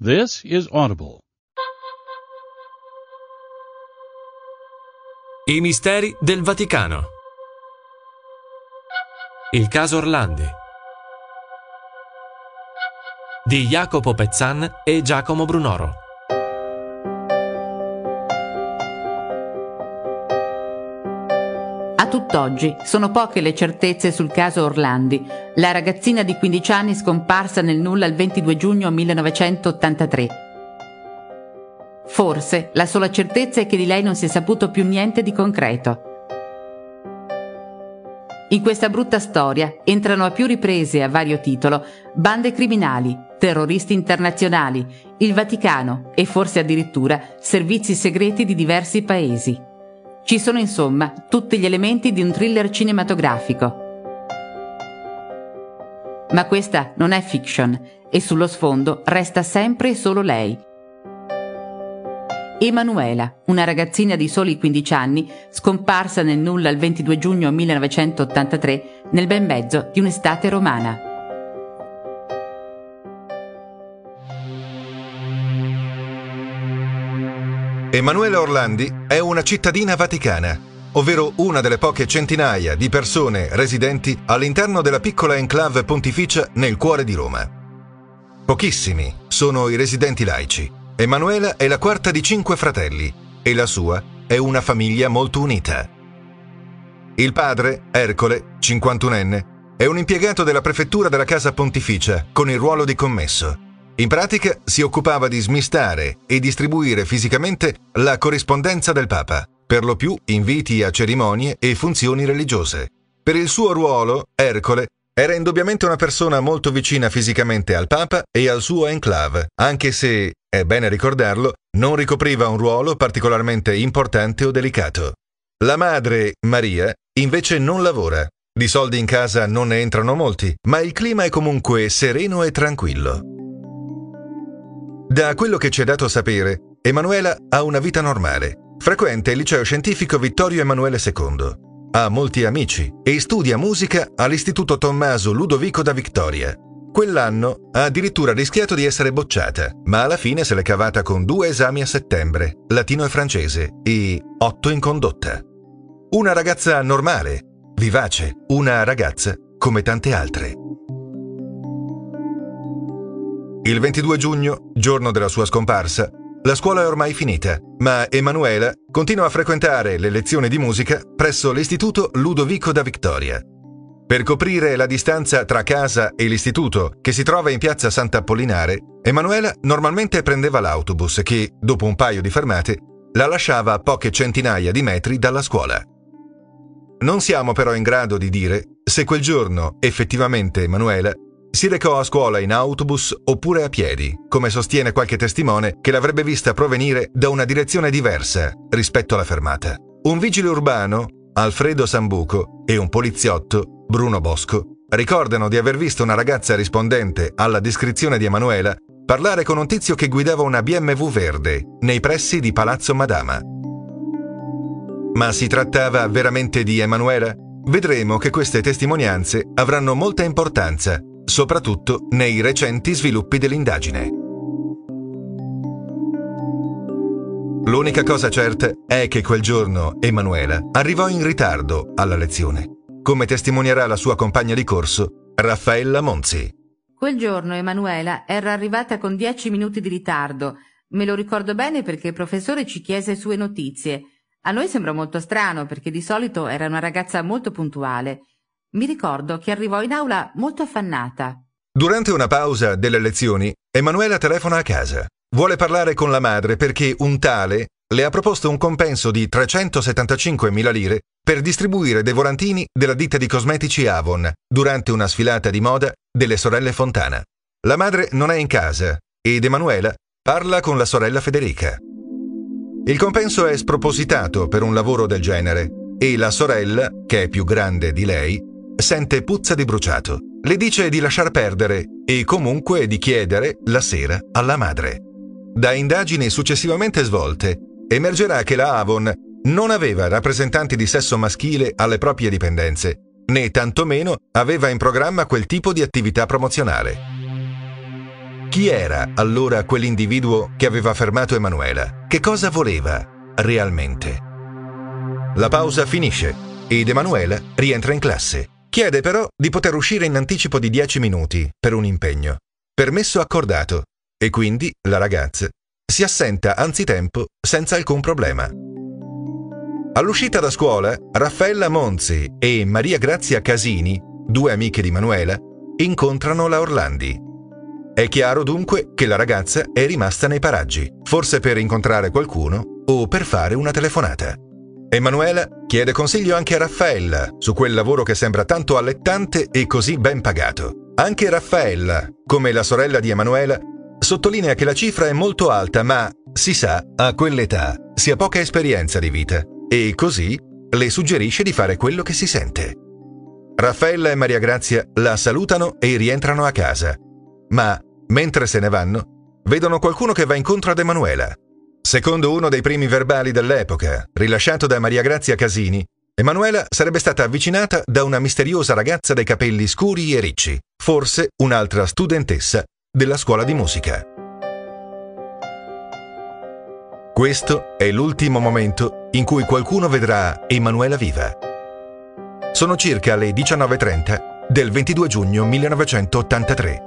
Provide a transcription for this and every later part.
This is Audible. I misteri del Vaticano. Il caso Orlandi. Di Jacopo Pezzan e Giacomo Brunoro. Tutt'oggi sono poche le certezze sul caso Orlandi, la ragazzina di 15 anni scomparsa nel nulla il 22 giugno 1983. Forse la sola certezza è che di lei non si è saputo più niente di concreto. In questa brutta storia entrano a più riprese a vario titolo bande criminali, terroristi internazionali, il Vaticano e forse addirittura servizi segreti di diversi paesi. Ci sono insomma tutti gli elementi di un thriller cinematografico. Ma questa non è fiction e sullo sfondo resta sempre e solo lei. Emanuela, una ragazzina di soli 15 anni, scomparsa nel nulla il 22 giugno 1983 nel bel mezzo di un'estate romana. Emanuela Orlandi è una cittadina vaticana, ovvero una delle poche centinaia di persone residenti all'interno della piccola enclave pontificia nel cuore di Roma. Pochissimi sono i residenti laici. Emanuela è la quarta di cinque fratelli e la sua è una famiglia molto unita. Il padre, Ercole, 51enne, è un impiegato della prefettura della casa pontificia con il ruolo di commesso. In pratica si occupava di smistare e distribuire fisicamente la corrispondenza del Papa, per lo più inviti a cerimonie e funzioni religiose. Per il suo ruolo, Ercole era indubbiamente una persona molto vicina fisicamente al Papa e al suo enclave, anche se, è bene ricordarlo, non ricopriva un ruolo particolarmente importante o delicato. La madre, Maria, invece non lavora. Di soldi in casa non ne entrano molti, ma il clima è comunque sereno e tranquillo. Da quello che ci è dato sapere, Emanuela ha una vita normale. Frequenta il liceo scientifico Vittorio Emanuele II. Ha molti amici e studia musica all'Istituto Tommaso Ludovico da Victoria. Quell'anno ha addirittura rischiato di essere bocciata, ma alla fine se l'è cavata con due esami a settembre, latino e francese, e otto in condotta. Una ragazza normale, vivace, una ragazza come tante altre. Il 22 giugno, giorno della sua scomparsa, la scuola è ormai finita, ma Emanuela continua a frequentare le lezioni di musica presso l'Istituto Ludovico da Victoria. Per coprire la distanza tra casa e l'istituto, che si trova in piazza Sant'Apollinare, Emanuela normalmente prendeva l'autobus che, dopo un paio di fermate, la lasciava a poche centinaia di metri dalla scuola. Non siamo però in grado di dire se quel giorno effettivamente Emanuela si recò a scuola in autobus oppure a piedi, come sostiene qualche testimone che l'avrebbe vista provenire da una direzione diversa rispetto alla fermata. Un vigile urbano, Alfredo Sambuco, e un poliziotto, Bruno Bosco, ricordano di aver visto una ragazza rispondente alla descrizione di Emanuela parlare con un tizio che guidava una BMW verde nei pressi di Palazzo Madama. Ma si trattava veramente di Emanuela? Vedremo che queste testimonianze avranno molta importanza soprattutto nei recenti sviluppi dell'indagine. L'unica cosa certa è che quel giorno Emanuela arrivò in ritardo alla lezione, come testimonierà la sua compagna di corso, Raffaella Monzi. Quel giorno Emanuela era arrivata con dieci minuti di ritardo. Me lo ricordo bene perché il professore ci chiese sue notizie. A noi sembra molto strano perché di solito era una ragazza molto puntuale. Mi ricordo che arrivò in aula molto affannata. Durante una pausa delle lezioni, Emanuela telefona a casa. Vuole parlare con la madre perché un tale le ha proposto un compenso di 375.000 lire per distribuire dei volantini della ditta di cosmetici Avon durante una sfilata di moda delle sorelle Fontana. La madre non è in casa ed Emanuela parla con la sorella Federica. Il compenso è spropositato per un lavoro del genere e la sorella, che è più grande di lei, sente puzza di bruciato. Le dice di lasciar perdere e comunque di chiedere la sera alla madre. Da indagini successivamente svolte, emergerà che la Avon non aveva rappresentanti di sesso maschile alle proprie dipendenze, né tantomeno aveva in programma quel tipo di attività promozionale. Chi era allora quell'individuo che aveva fermato Emanuela? Che cosa voleva realmente? La pausa finisce ed Emanuela rientra in classe. Chiede però di poter uscire in anticipo di 10 minuti per un impegno. Permesso accordato e quindi la ragazza si assenta anzitempo senza alcun problema. All'uscita da scuola, Raffaella Monzi e Maria Grazia Casini, due amiche di Manuela, incontrano la Orlandi. È chiaro dunque che la ragazza è rimasta nei paraggi, forse per incontrare qualcuno o per fare una telefonata. Emanuela chiede consiglio anche a Raffaella su quel lavoro che sembra tanto allettante e così ben pagato. Anche Raffaella, come la sorella di Emanuela, sottolinea che la cifra è molto alta, ma si sa, a quell'età si ha poca esperienza di vita e così le suggerisce di fare quello che si sente. Raffaella e Maria Grazia la salutano e rientrano a casa, ma mentre se ne vanno, vedono qualcuno che va incontro ad Emanuela. Secondo uno dei primi verbali dell'epoca, rilasciato da Maria Grazia Casini, Emanuela sarebbe stata avvicinata da una misteriosa ragazza dai capelli scuri e ricci, forse un'altra studentessa della scuola di musica. Questo è l'ultimo momento in cui qualcuno vedrà Emanuela viva. Sono circa le 19.30 del 22 giugno 1983.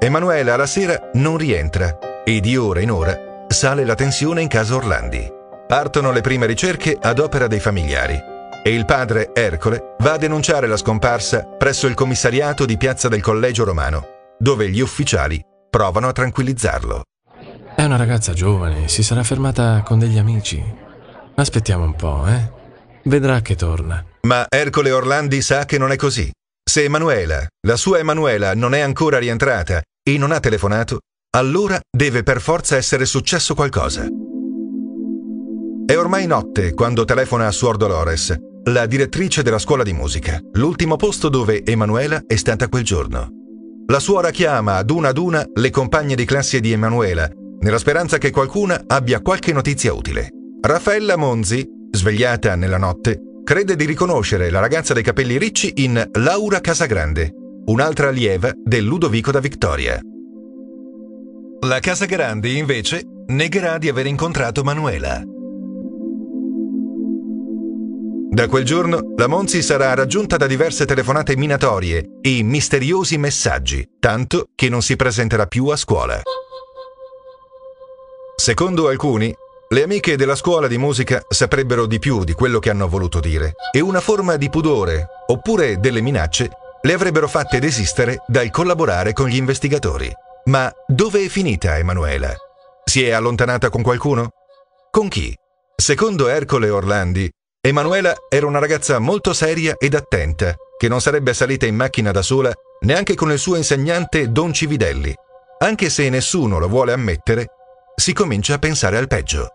Emanuela alla sera non rientra e di ora in ora sale la tensione in casa Orlandi. Partono le prime ricerche ad opera dei familiari e il padre Ercole va a denunciare la scomparsa presso il commissariato di Piazza del Collegio Romano, dove gli ufficiali provano a tranquillizzarlo. È una ragazza giovane, si sarà fermata con degli amici. Aspettiamo un po', eh? Vedrà che torna. Ma Ercole Orlandi sa che non è così. Se Emanuela, la sua Emanuela, non è ancora rientrata e non ha telefonato, allora deve per forza essere successo qualcosa. È ormai notte quando telefona a Suor Dolores, la direttrice della scuola di musica, l'ultimo posto dove Emanuela è stata quel giorno. La suora chiama ad una ad una le compagne di classe di Emanuela nella speranza che qualcuna abbia qualche notizia utile. Raffaella Monzi, svegliata nella notte, crede di riconoscere la ragazza dei capelli ricci in Laura Casagrande, un'altra allieva del Ludovico da Vittoria. La Casagrande, invece, negherà di aver incontrato Manuela. Da quel giorno la Monzi sarà raggiunta da diverse telefonate minatorie e misteriosi messaggi, tanto che non si presenterà più a scuola. Secondo alcuni, le amiche della scuola di musica saprebbero di più di quello che hanno voluto dire e una forma di pudore, oppure delle minacce, le avrebbero fatte desistere dal collaborare con gli investigatori. Ma dove è finita Emanuela? Si è allontanata con qualcuno? Con chi? Secondo Ercole Orlandi, Emanuela era una ragazza molto seria ed attenta, che non sarebbe salita in macchina da sola neanche con il suo insegnante Don Cividelli. Anche se nessuno lo vuole ammettere, si comincia a pensare al peggio.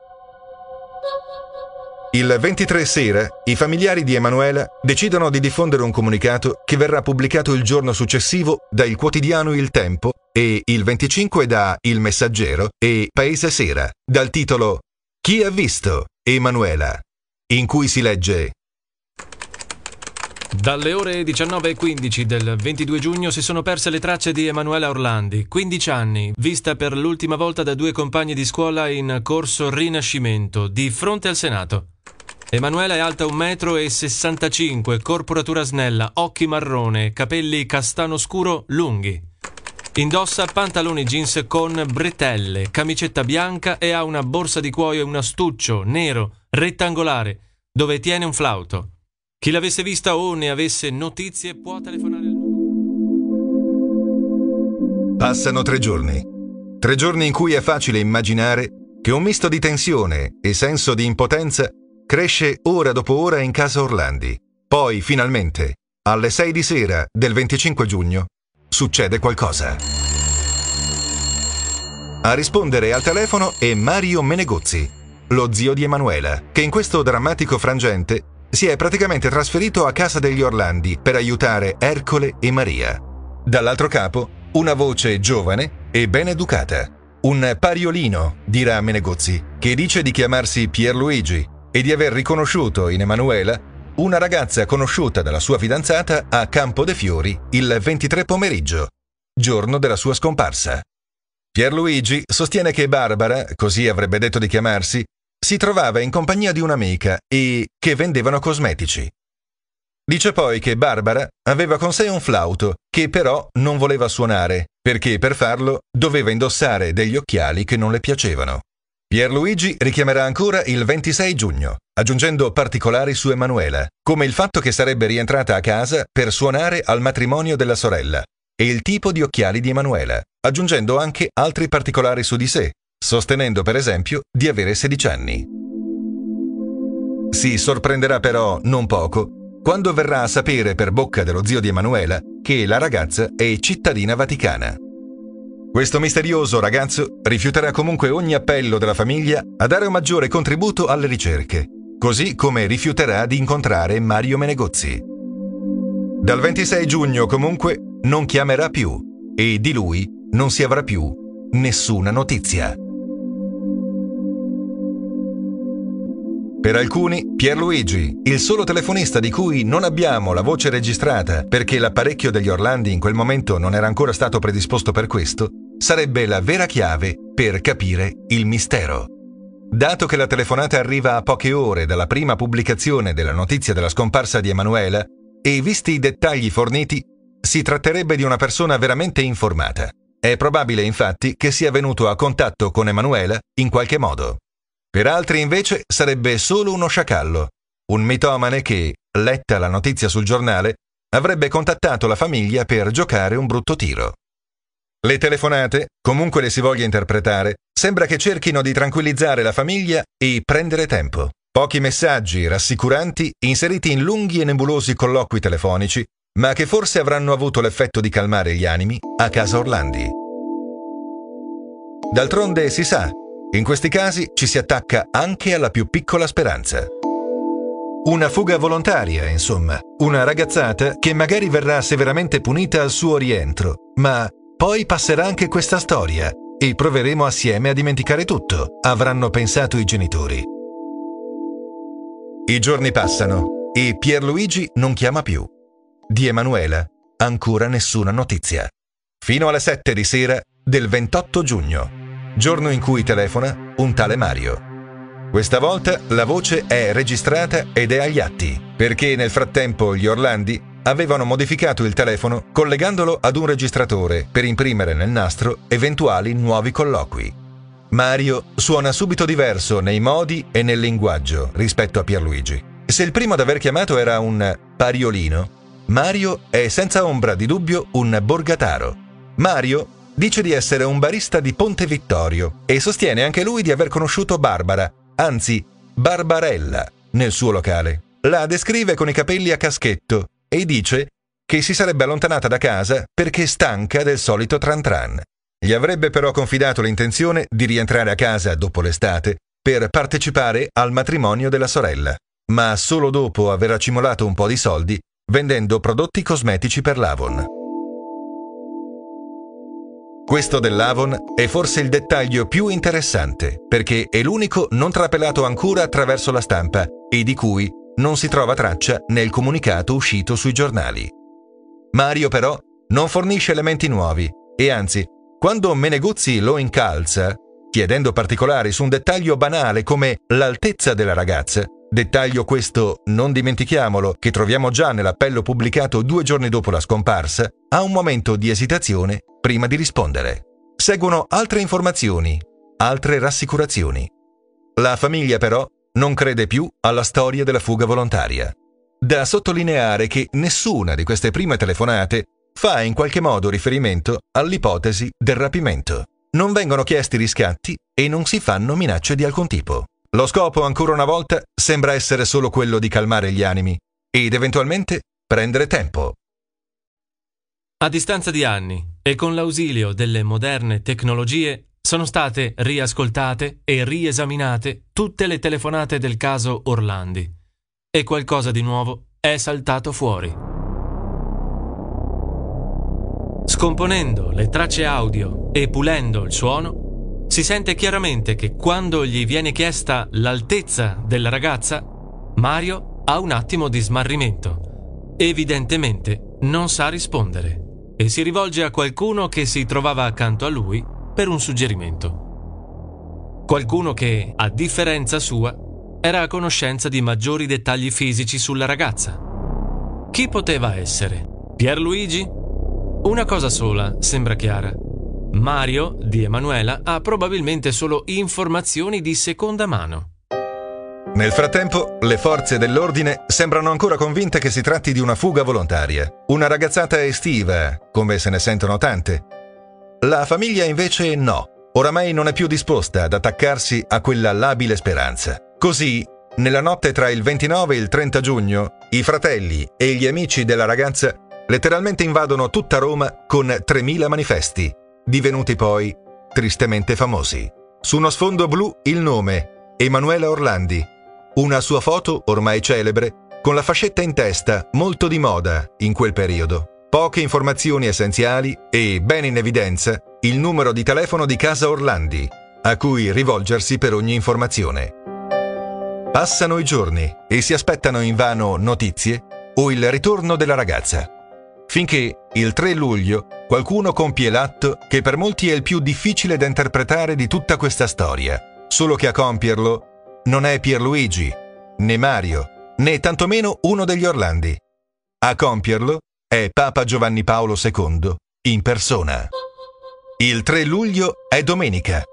Il 23 sera, i familiari di Emanuela decidono di diffondere un comunicato che verrà pubblicato il giorno successivo da il quotidiano Il Tempo e il 25 da Il Messaggero e Paese Sera, dal titolo Chi ha visto Emanuela? in cui si legge dalle ore 19.15 del 22 giugno si sono perse le tracce di Emanuela Orlandi, 15 anni, vista per l'ultima volta da due compagni di scuola in corso Rinascimento, di fronte al Senato. Emanuela è alta 1,65 m, corporatura snella, occhi marrone, capelli castano scuro lunghi. Indossa pantaloni jeans con bretelle, camicetta bianca e ha una borsa di cuoio e un astuccio nero, rettangolare, dove tiene un flauto. Chi l'avesse vista o ne avesse notizie può telefonare al numero. Passano tre giorni. Tre giorni in cui è facile immaginare che un misto di tensione e senso di impotenza cresce ora dopo ora in casa Orlandi. Poi, finalmente, alle 6 di sera del 25 giugno, succede qualcosa. A rispondere al telefono è Mario Menegozzi, lo zio di Emanuela, che in questo drammatico frangente si è praticamente trasferito a casa degli Orlandi per aiutare Ercole e Maria. Dall'altro capo, una voce giovane e ben educata. Un pariolino, dirà Menegozzi, che dice di chiamarsi Pierluigi e di aver riconosciuto in Emanuela una ragazza conosciuta dalla sua fidanzata a Campo de Fiori il 23 pomeriggio, giorno della sua scomparsa. Pierluigi sostiene che Barbara, così avrebbe detto di chiamarsi, si trovava in compagnia di un'amica e che vendevano cosmetici. Dice poi che Barbara aveva con sé un flauto, che però non voleva suonare, perché per farlo doveva indossare degli occhiali che non le piacevano. Pierluigi richiamerà ancora il 26 giugno, aggiungendo particolari su Emanuela, come il fatto che sarebbe rientrata a casa per suonare al matrimonio della sorella e il tipo di occhiali di Emanuela, aggiungendo anche altri particolari su di sé, sostenendo per esempio di avere 16 anni. Si sorprenderà però non poco quando verrà a sapere per bocca dello zio di Emanuela che la ragazza è cittadina vaticana. Questo misterioso ragazzo rifiuterà comunque ogni appello della famiglia a dare un maggiore contributo alle ricerche, così come rifiuterà di incontrare Mario Menegozzi. Dal 26 giugno comunque non chiamerà più e di lui non si avrà più nessuna notizia. Per alcuni, Pierluigi, il solo telefonista di cui non abbiamo la voce registrata perché l'apparecchio degli Orlandi in quel momento non era ancora stato predisposto per questo, sarebbe la vera chiave per capire il mistero. Dato che la telefonata arriva a poche ore dalla prima pubblicazione della notizia della scomparsa di Emanuela, e visti i dettagli forniti, si tratterebbe di una persona veramente informata. È probabile infatti che sia venuto a contatto con Emanuela in qualche modo. Per altri invece sarebbe solo uno sciacallo, un mitomane che, letta la notizia sul giornale, avrebbe contattato la famiglia per giocare un brutto tiro. Le telefonate, comunque le si voglia interpretare, sembra che cerchino di tranquillizzare la famiglia e prendere tempo. Pochi messaggi rassicuranti inseriti in lunghi e nebulosi colloqui telefonici, ma che forse avranno avuto l'effetto di calmare gli animi a casa Orlandi. D'altronde si sa in questi casi ci si attacca anche alla più piccola speranza. Una fuga volontaria, insomma, una ragazzata che magari verrà severamente punita al suo rientro, ma poi passerà anche questa storia e proveremo assieme a dimenticare tutto, avranno pensato i genitori. I giorni passano e Pierluigi non chiama più. Di Emanuela ancora nessuna notizia. Fino alle 7 di sera del 28 giugno giorno in cui telefona un tale Mario. Questa volta la voce è registrata ed è agli atti, perché nel frattempo gli Orlandi avevano modificato il telefono collegandolo ad un registratore per imprimere nel nastro eventuali nuovi colloqui. Mario suona subito diverso nei modi e nel linguaggio rispetto a Pierluigi. Se il primo ad aver chiamato era un pariolino, Mario è senza ombra di dubbio un borgataro. Mario dice di essere un barista di Ponte Vittorio e sostiene anche lui di aver conosciuto Barbara, anzi Barbarella, nel suo locale. La descrive con i capelli a caschetto e dice che si sarebbe allontanata da casa perché stanca del solito tran tran. Gli avrebbe però confidato l'intenzione di rientrare a casa dopo l'estate per partecipare al matrimonio della sorella, ma solo dopo aver accumulato un po' di soldi vendendo prodotti cosmetici per l'Avon. Questo dell'Avon è forse il dettaglio più interessante, perché è l'unico non trapelato ancora attraverso la stampa e di cui non si trova traccia nel comunicato uscito sui giornali. Mario però non fornisce elementi nuovi e anzi, quando Meneguzzi lo incalza, chiedendo particolari su un dettaglio banale come l'altezza della ragazza, dettaglio questo, non dimentichiamolo, che troviamo già nell'appello pubblicato due giorni dopo la scomparsa, ha un momento di esitazione prima di rispondere. Seguono altre informazioni, altre rassicurazioni. La famiglia però non crede più alla storia della fuga volontaria. Da sottolineare che nessuna di queste prime telefonate fa in qualche modo riferimento all'ipotesi del rapimento. Non vengono chiesti riscatti e non si fanno minacce di alcun tipo. Lo scopo, ancora una volta, sembra essere solo quello di calmare gli animi ed eventualmente prendere tempo a distanza di anni e con l'ausilio delle moderne tecnologie sono state riascoltate e riesaminate tutte le telefonate del caso Orlandi e qualcosa di nuovo è saltato fuori. Scomponendo le tracce audio e pulendo il suono, si sente chiaramente che quando gli viene chiesta l'altezza della ragazza, Mario ha un attimo di smarrimento. Evidentemente non sa rispondere e si rivolge a qualcuno che si trovava accanto a lui per un suggerimento. Qualcuno che, a differenza sua, era a conoscenza di maggiori dettagli fisici sulla ragazza. Chi poteva essere? Pierluigi? Una cosa sola sembra chiara. Mario, di Emanuela, ha probabilmente solo informazioni di seconda mano. Nel frattempo, le forze dell'ordine sembrano ancora convinte che si tratti di una fuga volontaria, una ragazzata estiva, come se ne sentono tante. La famiglia invece no, oramai non è più disposta ad attaccarsi a quella labile speranza. Così, nella notte tra il 29 e il 30 giugno, i fratelli e gli amici della ragazza letteralmente invadono tutta Roma con 3.000 manifesti, divenuti poi tristemente famosi. Su uno sfondo blu il nome Emanuela Orlandi, una sua foto ormai celebre con la fascetta in testa molto di moda in quel periodo. Poche informazioni essenziali e, ben in evidenza, il numero di telefono di casa Orlandi, a cui rivolgersi per ogni informazione. Passano i giorni e si aspettano invano notizie o il ritorno della ragazza. Finché il 3 luglio qualcuno compie l'atto che per molti è il più difficile da interpretare di tutta questa storia, solo che a compierlo non è Pierluigi, né Mario, né tantomeno uno degli Orlandi. A compierlo è Papa Giovanni Paolo II in persona. Il 3 luglio è domenica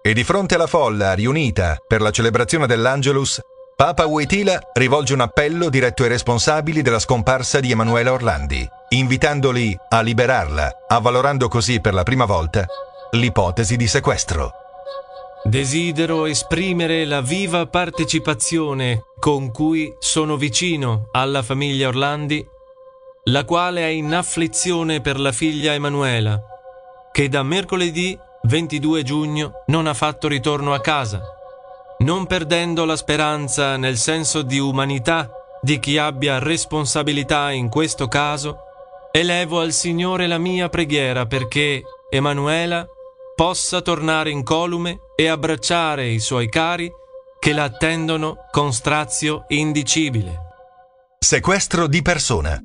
e di fronte alla folla riunita per la celebrazione dell'Angelus, Papa Wojtyla rivolge un appello diretto ai responsabili della scomparsa di Emanuela Orlandi, invitandoli a liberarla, avvalorando così per la prima volta l'ipotesi di sequestro. Desidero esprimere la viva partecipazione con cui sono vicino alla famiglia Orlandi, la quale è in afflizione per la figlia Emanuela, che da mercoledì 22 giugno non ha fatto ritorno a casa, non perdendo la speranza nel senso di umanità di chi abbia responsabilità in questo caso, elevo al Signore la mia preghiera perché Emanuela possa tornare incolume e abbracciare i suoi cari che la attendono con strazio indicibile. Sequestro di persona.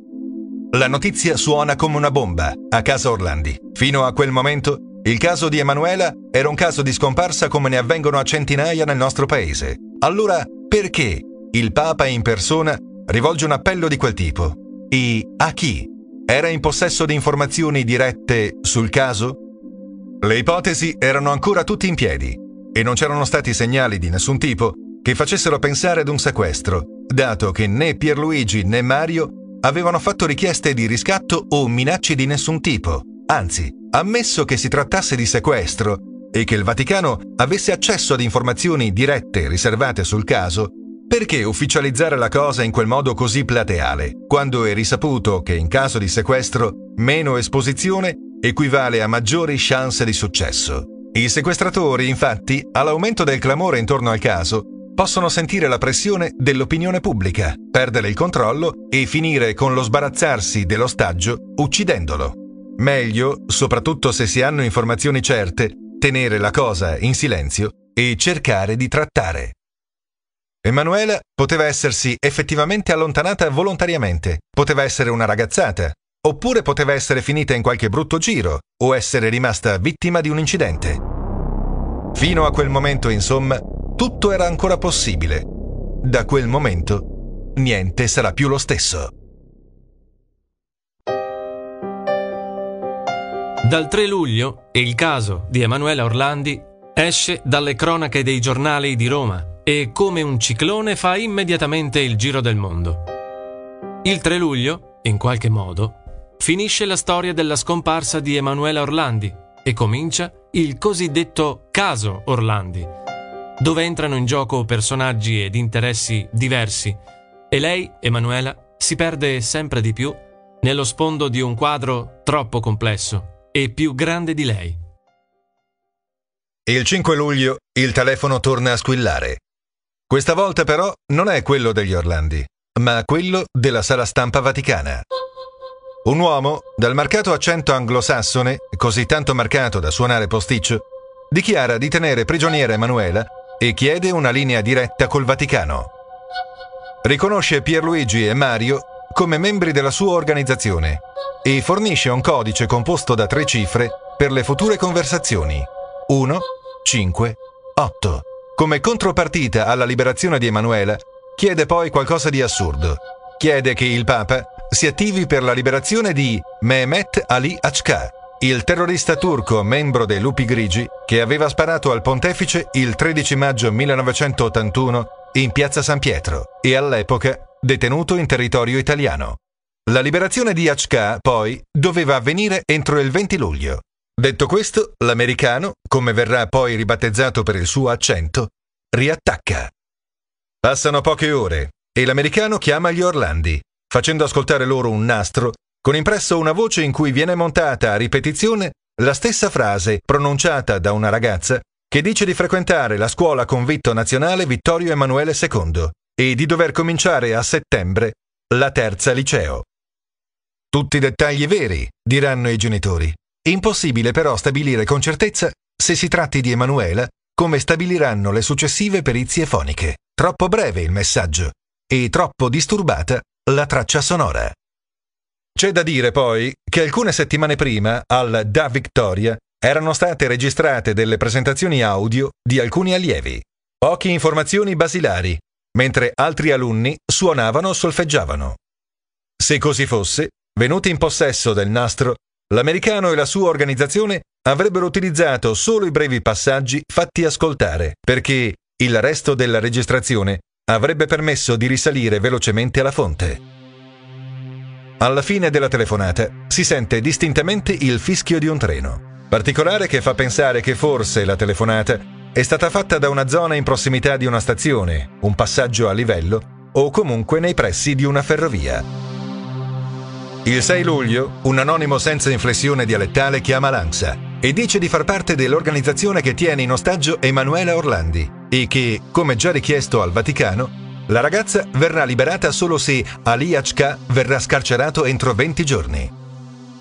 La notizia suona come una bomba a casa Orlandi. Fino a quel momento il caso di Emanuela era un caso di scomparsa come ne avvengono a centinaia nel nostro paese. Allora, perché il Papa in persona rivolge un appello di quel tipo? E a chi? Era in possesso di informazioni dirette sul caso? Le ipotesi erano ancora tutte in piedi e non c'erano stati segnali di nessun tipo che facessero pensare ad un sequestro, dato che né Pierluigi né Mario avevano fatto richieste di riscatto o minacce di nessun tipo. Anzi, Ammesso che si trattasse di sequestro e che il Vaticano avesse accesso ad informazioni dirette riservate sul caso, perché ufficializzare la cosa in quel modo così plateale, quando è risaputo che in caso di sequestro meno esposizione equivale a maggiori chance di successo? I sequestratori, infatti, all'aumento del clamore intorno al caso, possono sentire la pressione dell'opinione pubblica, perdere il controllo e finire con lo sbarazzarsi dell'ostaggio uccidendolo. Meglio, soprattutto se si hanno informazioni certe, tenere la cosa in silenzio e cercare di trattare. Emanuela poteva essersi effettivamente allontanata volontariamente, poteva essere una ragazzata, oppure poteva essere finita in qualche brutto giro o essere rimasta vittima di un incidente. Fino a quel momento, insomma, tutto era ancora possibile. Da quel momento, niente sarà più lo stesso. Dal 3 luglio il caso di Emanuela Orlandi esce dalle cronache dei giornali di Roma e come un ciclone fa immediatamente il giro del mondo. Il 3 luglio, in qualche modo, finisce la storia della scomparsa di Emanuela Orlandi e comincia il cosiddetto caso Orlandi, dove entrano in gioco personaggi ed interessi diversi e lei, Emanuela, si perde sempre di più nello sfondo di un quadro troppo complesso e più grande di lei. Il 5 luglio il telefono torna a squillare. Questa volta però non è quello degli Orlandi, ma quello della sala stampa vaticana. Un uomo, dal marcato accento anglosassone, così tanto marcato da suonare posticcio, dichiara di tenere prigioniera Emanuela e chiede una linea diretta col Vaticano. Riconosce Pierluigi e Mario come membri della sua organizzazione e fornisce un codice composto da tre cifre per le future conversazioni. 1, 5, 8. Come contropartita alla liberazione di Emanuela, chiede poi qualcosa di assurdo. Chiede che il Papa si attivi per la liberazione di Mehmet Ali Achka, il terrorista turco membro dei Lupi Grigi che aveva sparato al pontefice il 13 maggio 1981 in piazza San Pietro e all'epoca detenuto in territorio italiano. La liberazione di Achka, poi, doveva avvenire entro il 20 luglio. Detto questo, l'americano, come verrà poi ribattezzato per il suo accento, riattacca. Passano poche ore e l'americano chiama gli Orlandi, facendo ascoltare loro un nastro con impresso una voce in cui viene montata a ripetizione la stessa frase pronunciata da una ragazza che dice di frequentare la scuola convitto nazionale Vittorio Emanuele II e di dover cominciare a settembre la terza liceo. Tutti dettagli veri, diranno i genitori. Impossibile però stabilire con certezza se si tratti di Emanuela, come stabiliranno le successive perizie foniche. Troppo breve il messaggio e troppo disturbata la traccia sonora. C'è da dire poi che alcune settimane prima, al Da Victoria, erano state registrate delle presentazioni audio di alcuni allievi. Poche informazioni basilari, mentre altri alunni suonavano o solfeggiavano. Se così fosse, venuti in possesso del nastro, l'americano e la sua organizzazione avrebbero utilizzato solo i brevi passaggi fatti ascoltare, perché il resto della registrazione avrebbe permesso di risalire velocemente alla fonte. Alla fine della telefonata si sente distintamente il fischio di un treno, particolare che fa pensare che forse la telefonata è stata fatta da una zona in prossimità di una stazione, un passaggio a livello o comunque nei pressi di una ferrovia. Il 6 luglio, un anonimo senza inflessione dialettale chiama l'ANSA e dice di far parte dell'organizzazione che tiene in ostaggio Emanuela Orlandi e che, come già richiesto al Vaticano, la ragazza verrà liberata solo se Ali Hk verrà scarcerato entro 20 giorni.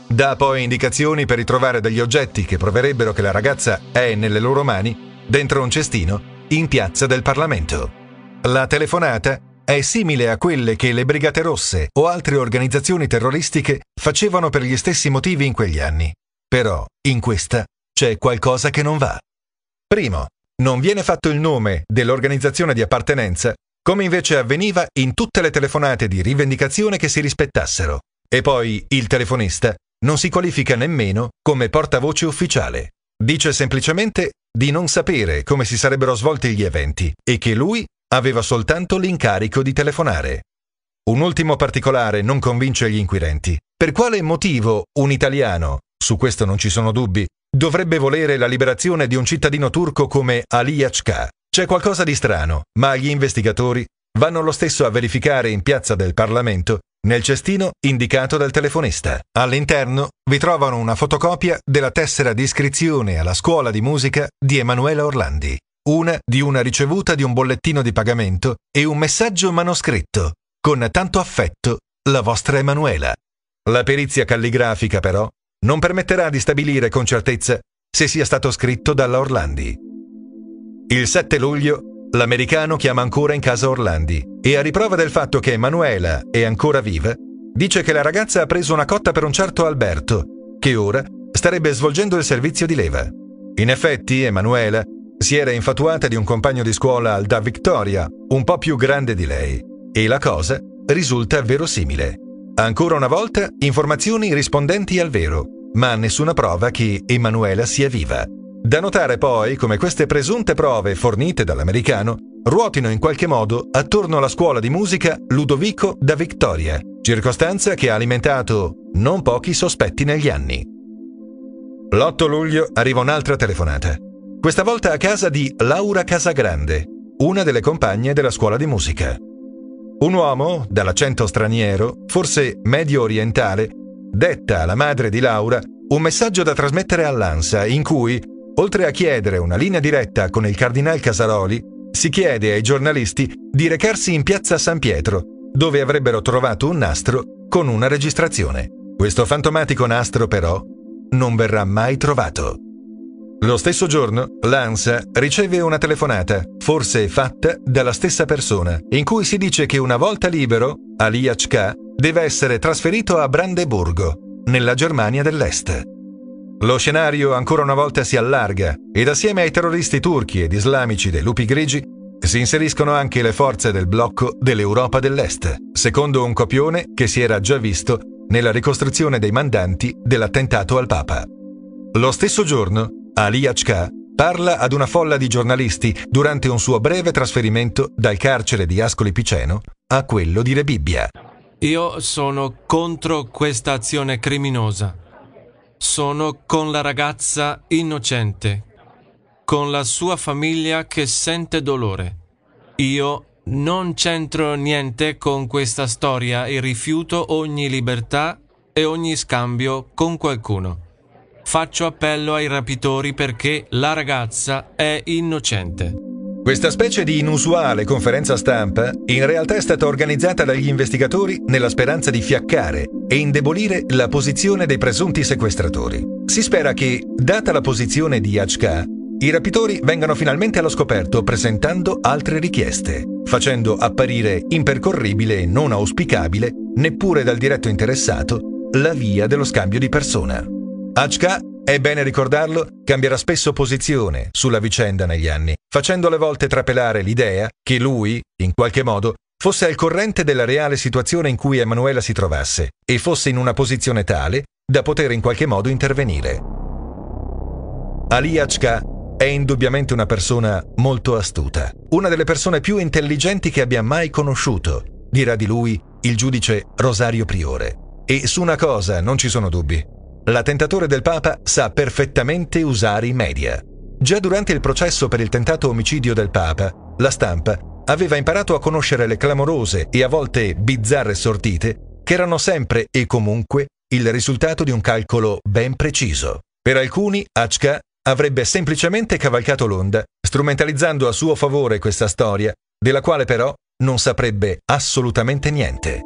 Dà poi indicazioni per ritrovare degli oggetti che proverebbero che la ragazza è nelle loro mani, dentro un cestino, in piazza del Parlamento. La telefonata è simile a quelle che le Brigate Rosse o altre organizzazioni terroristiche facevano per gli stessi motivi in quegli anni. Però, in questa, c'è qualcosa che non va. Primo, non viene fatto il nome dell'organizzazione di appartenenza come invece avveniva in tutte le telefonate di rivendicazione che si rispettassero. E poi il telefonista non si qualifica nemmeno come portavoce ufficiale. Dice semplicemente di non sapere come si sarebbero svolti gli eventi e che lui aveva soltanto l'incarico di telefonare. Un ultimo particolare non convince gli inquirenti. Per quale motivo un italiano, su questo non ci sono dubbi, dovrebbe volere la liberazione di un cittadino turco come Ali Achka, c'è qualcosa di strano, ma gli investigatori vanno lo stesso a verificare in piazza del Parlamento nel cestino indicato dal telefonista. All'interno vi trovano una fotocopia della tessera di iscrizione alla scuola di musica di Emanuela Orlandi, una di una ricevuta di un bollettino di pagamento e un messaggio manoscritto con tanto affetto la vostra Emanuela. La perizia calligrafica però non permetterà di stabilire con certezza se sia stato scritto dalla Orlandi. Il 7 luglio l'americano chiama ancora in casa Orlandi e a riprova del fatto che Emanuela è ancora viva, dice che la ragazza ha preso una cotta per un certo Alberto, che ora starebbe svolgendo il servizio di leva. In effetti, Emanuela si era infatuata di un compagno di scuola al Da Victoria, un po' più grande di lei, e la cosa risulta verosimile. Ancora una volta, informazioni rispondenti al vero, ma nessuna prova che Emanuela sia viva. Da notare poi come queste presunte prove fornite dall'americano ruotino in qualche modo attorno alla scuola di musica Ludovico da Victoria, circostanza che ha alimentato non pochi sospetti negli anni. L'8 luglio arriva un'altra telefonata, questa volta a casa di Laura Casagrande, una delle compagne della scuola di musica. Un uomo, dall'accento straniero, forse medio orientale, detta alla madre di Laura un messaggio da trasmettere all'ANSA in cui Oltre a chiedere una linea diretta con il cardinal Casaroli, si chiede ai giornalisti di recarsi in piazza San Pietro, dove avrebbero trovato un nastro con una registrazione. Questo fantomatico nastro, però, non verrà mai trovato. Lo stesso giorno, l'ANSA riceve una telefonata, forse fatta dalla stessa persona, in cui si dice che una volta libero, Ali Achka deve essere trasferito a Brandeburgo, nella Germania dell'Est. Lo scenario ancora una volta si allarga ed assieme ai terroristi turchi ed islamici dei lupi grigi si inseriscono anche le forze del blocco dell'Europa dell'Est, secondo un copione che si era già visto nella ricostruzione dei mandanti dell'attentato al Papa. Lo stesso giorno, Ali Achka parla ad una folla di giornalisti durante un suo breve trasferimento dal carcere di Ascoli Piceno a quello di Rebibbia. Io sono contro questa azione criminosa. Sono con la ragazza innocente, con la sua famiglia che sente dolore. Io non c'entro niente con questa storia e rifiuto ogni libertà e ogni scambio con qualcuno. Faccio appello ai rapitori perché la ragazza è innocente. Questa specie di inusuale conferenza stampa in realtà è stata organizzata dagli investigatori nella speranza di fiaccare e indebolire la posizione dei presunti sequestratori. Si spera che, data la posizione di HK, i rapitori vengano finalmente allo scoperto presentando altre richieste, facendo apparire impercorribile e non auspicabile, neppure dal diretto interessato, la via dello scambio di persona. HK, è bene ricordarlo, cambierà spesso posizione sulla vicenda negli anni, facendo alle volte trapelare l'idea che lui, in qualche modo, fosse al corrente della reale situazione in cui Emanuela si trovasse e fosse in una posizione tale da poter in qualche modo intervenire. Ali HK è indubbiamente una persona molto astuta, una delle persone più intelligenti che abbia mai conosciuto, dirà di lui il giudice Rosario Priore. E su una cosa non ci sono dubbi. L'attentatore del Papa sa perfettamente usare i media. Già durante il processo per il tentato omicidio del Papa, la stampa aveva imparato a conoscere le clamorose e a volte bizzarre sortite che erano sempre e comunque il risultato di un calcolo ben preciso. Per alcuni, Achka avrebbe semplicemente cavalcato l'onda, strumentalizzando a suo favore questa storia, della quale però non saprebbe assolutamente niente.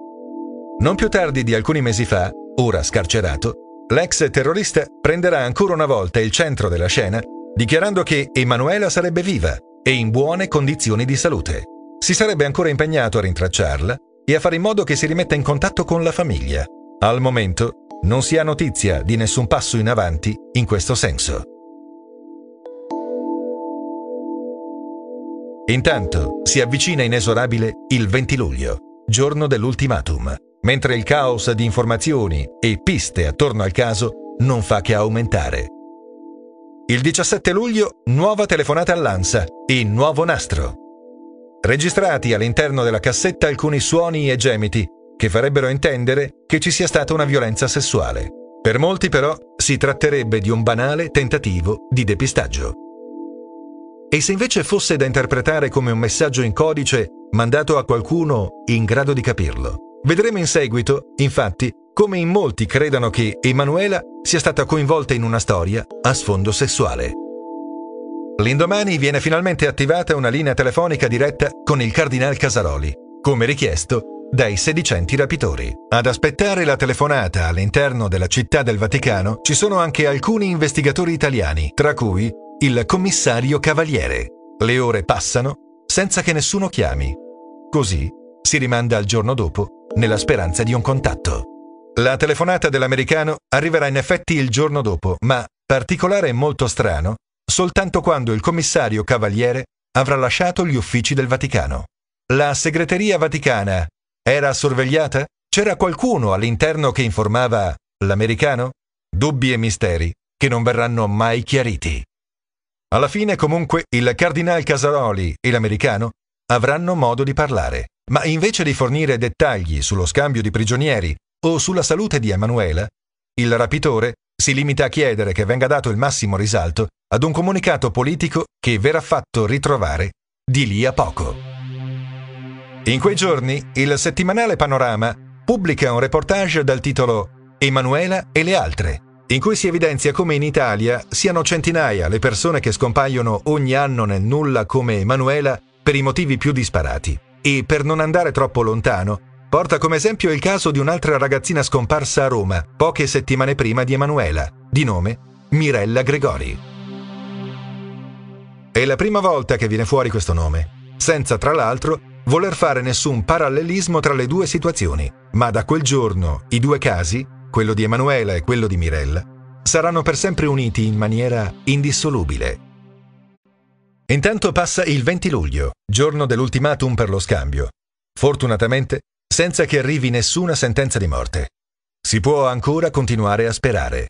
Non più tardi di alcuni mesi fa, ora scarcerato, l'ex terrorista prenderà ancora una volta il centro della scena, dichiarando che Emanuela sarebbe viva e in buone condizioni di salute. Si sarebbe ancora impegnato a rintracciarla e a fare in modo che si rimetta in contatto con la famiglia. Al momento non si ha notizia di nessun passo in avanti in questo senso. Intanto si avvicina inesorabile il 20 luglio, giorno dell'ultimatum, mentre il caos di informazioni e piste attorno al caso non fa che aumentare. Il 17 luglio, nuova telefonata all'ANSA e nuovo nastro. Registrati all'interno della cassetta alcuni suoni e gemiti che farebbero intendere che ci sia stata una violenza sessuale. Per molti però si tratterebbe di un banale tentativo di depistaggio. E se invece fosse da interpretare come un messaggio in codice mandato a qualcuno in grado di capirlo? Vedremo in seguito, infatti, come in molti credano che Emanuela sia stata coinvolta in una storia a sfondo sessuale. L'indomani viene finalmente attivata una linea telefonica diretta con il cardinal Casaroli, come richiesto dai sedicenti rapitori. Ad aspettare la telefonata all'interno della città del Vaticano ci sono anche alcuni investigatori italiani, tra cui il commissario Cavaliere. Le ore passano senza che nessuno chiami. Così si rimanda al giorno dopo nella speranza di un contatto. La telefonata dell'americano arriverà in effetti il giorno dopo, ma particolare e molto strano, soltanto quando il commissario Cavaliere avrà lasciato gli uffici del Vaticano. La segreteria vaticana era sorvegliata? C'era qualcuno all'interno che informava l'americano? Dubbi e misteri che non verranno mai chiariti. Alla fine, comunque, il cardinal Casaroli e l'americano avranno modo di parlare, ma invece di fornire dettagli sullo scambio di prigionieri o sulla salute di Emanuela, il rapitore si limita a chiedere che venga dato il massimo risalto ad un comunicato politico che verrà fatto ritrovare di lì a poco. In quei giorni il settimanale Panorama pubblica un reportage dal titolo Emanuela e le altre, in cui si evidenzia come in Italia siano centinaia le persone che scompaiono ogni anno nel nulla come Emanuela per i motivi più disparati. E per non andare troppo lontano, porta come esempio il caso di un'altra ragazzina scomparsa a Roma poche settimane prima di Emanuela, di nome Mirella Gregori. È la prima volta che viene fuori questo nome, senza tra l'altro voler fare nessun parallelismo tra le due situazioni, ma da quel giorno i due casi quello di Emanuela e quello di Mirella, saranno per sempre uniti in maniera indissolubile. Intanto passa il 20 luglio, giorno dell'ultimatum per lo scambio. Fortunatamente, senza che arrivi nessuna sentenza di morte. Si può ancora continuare a sperare.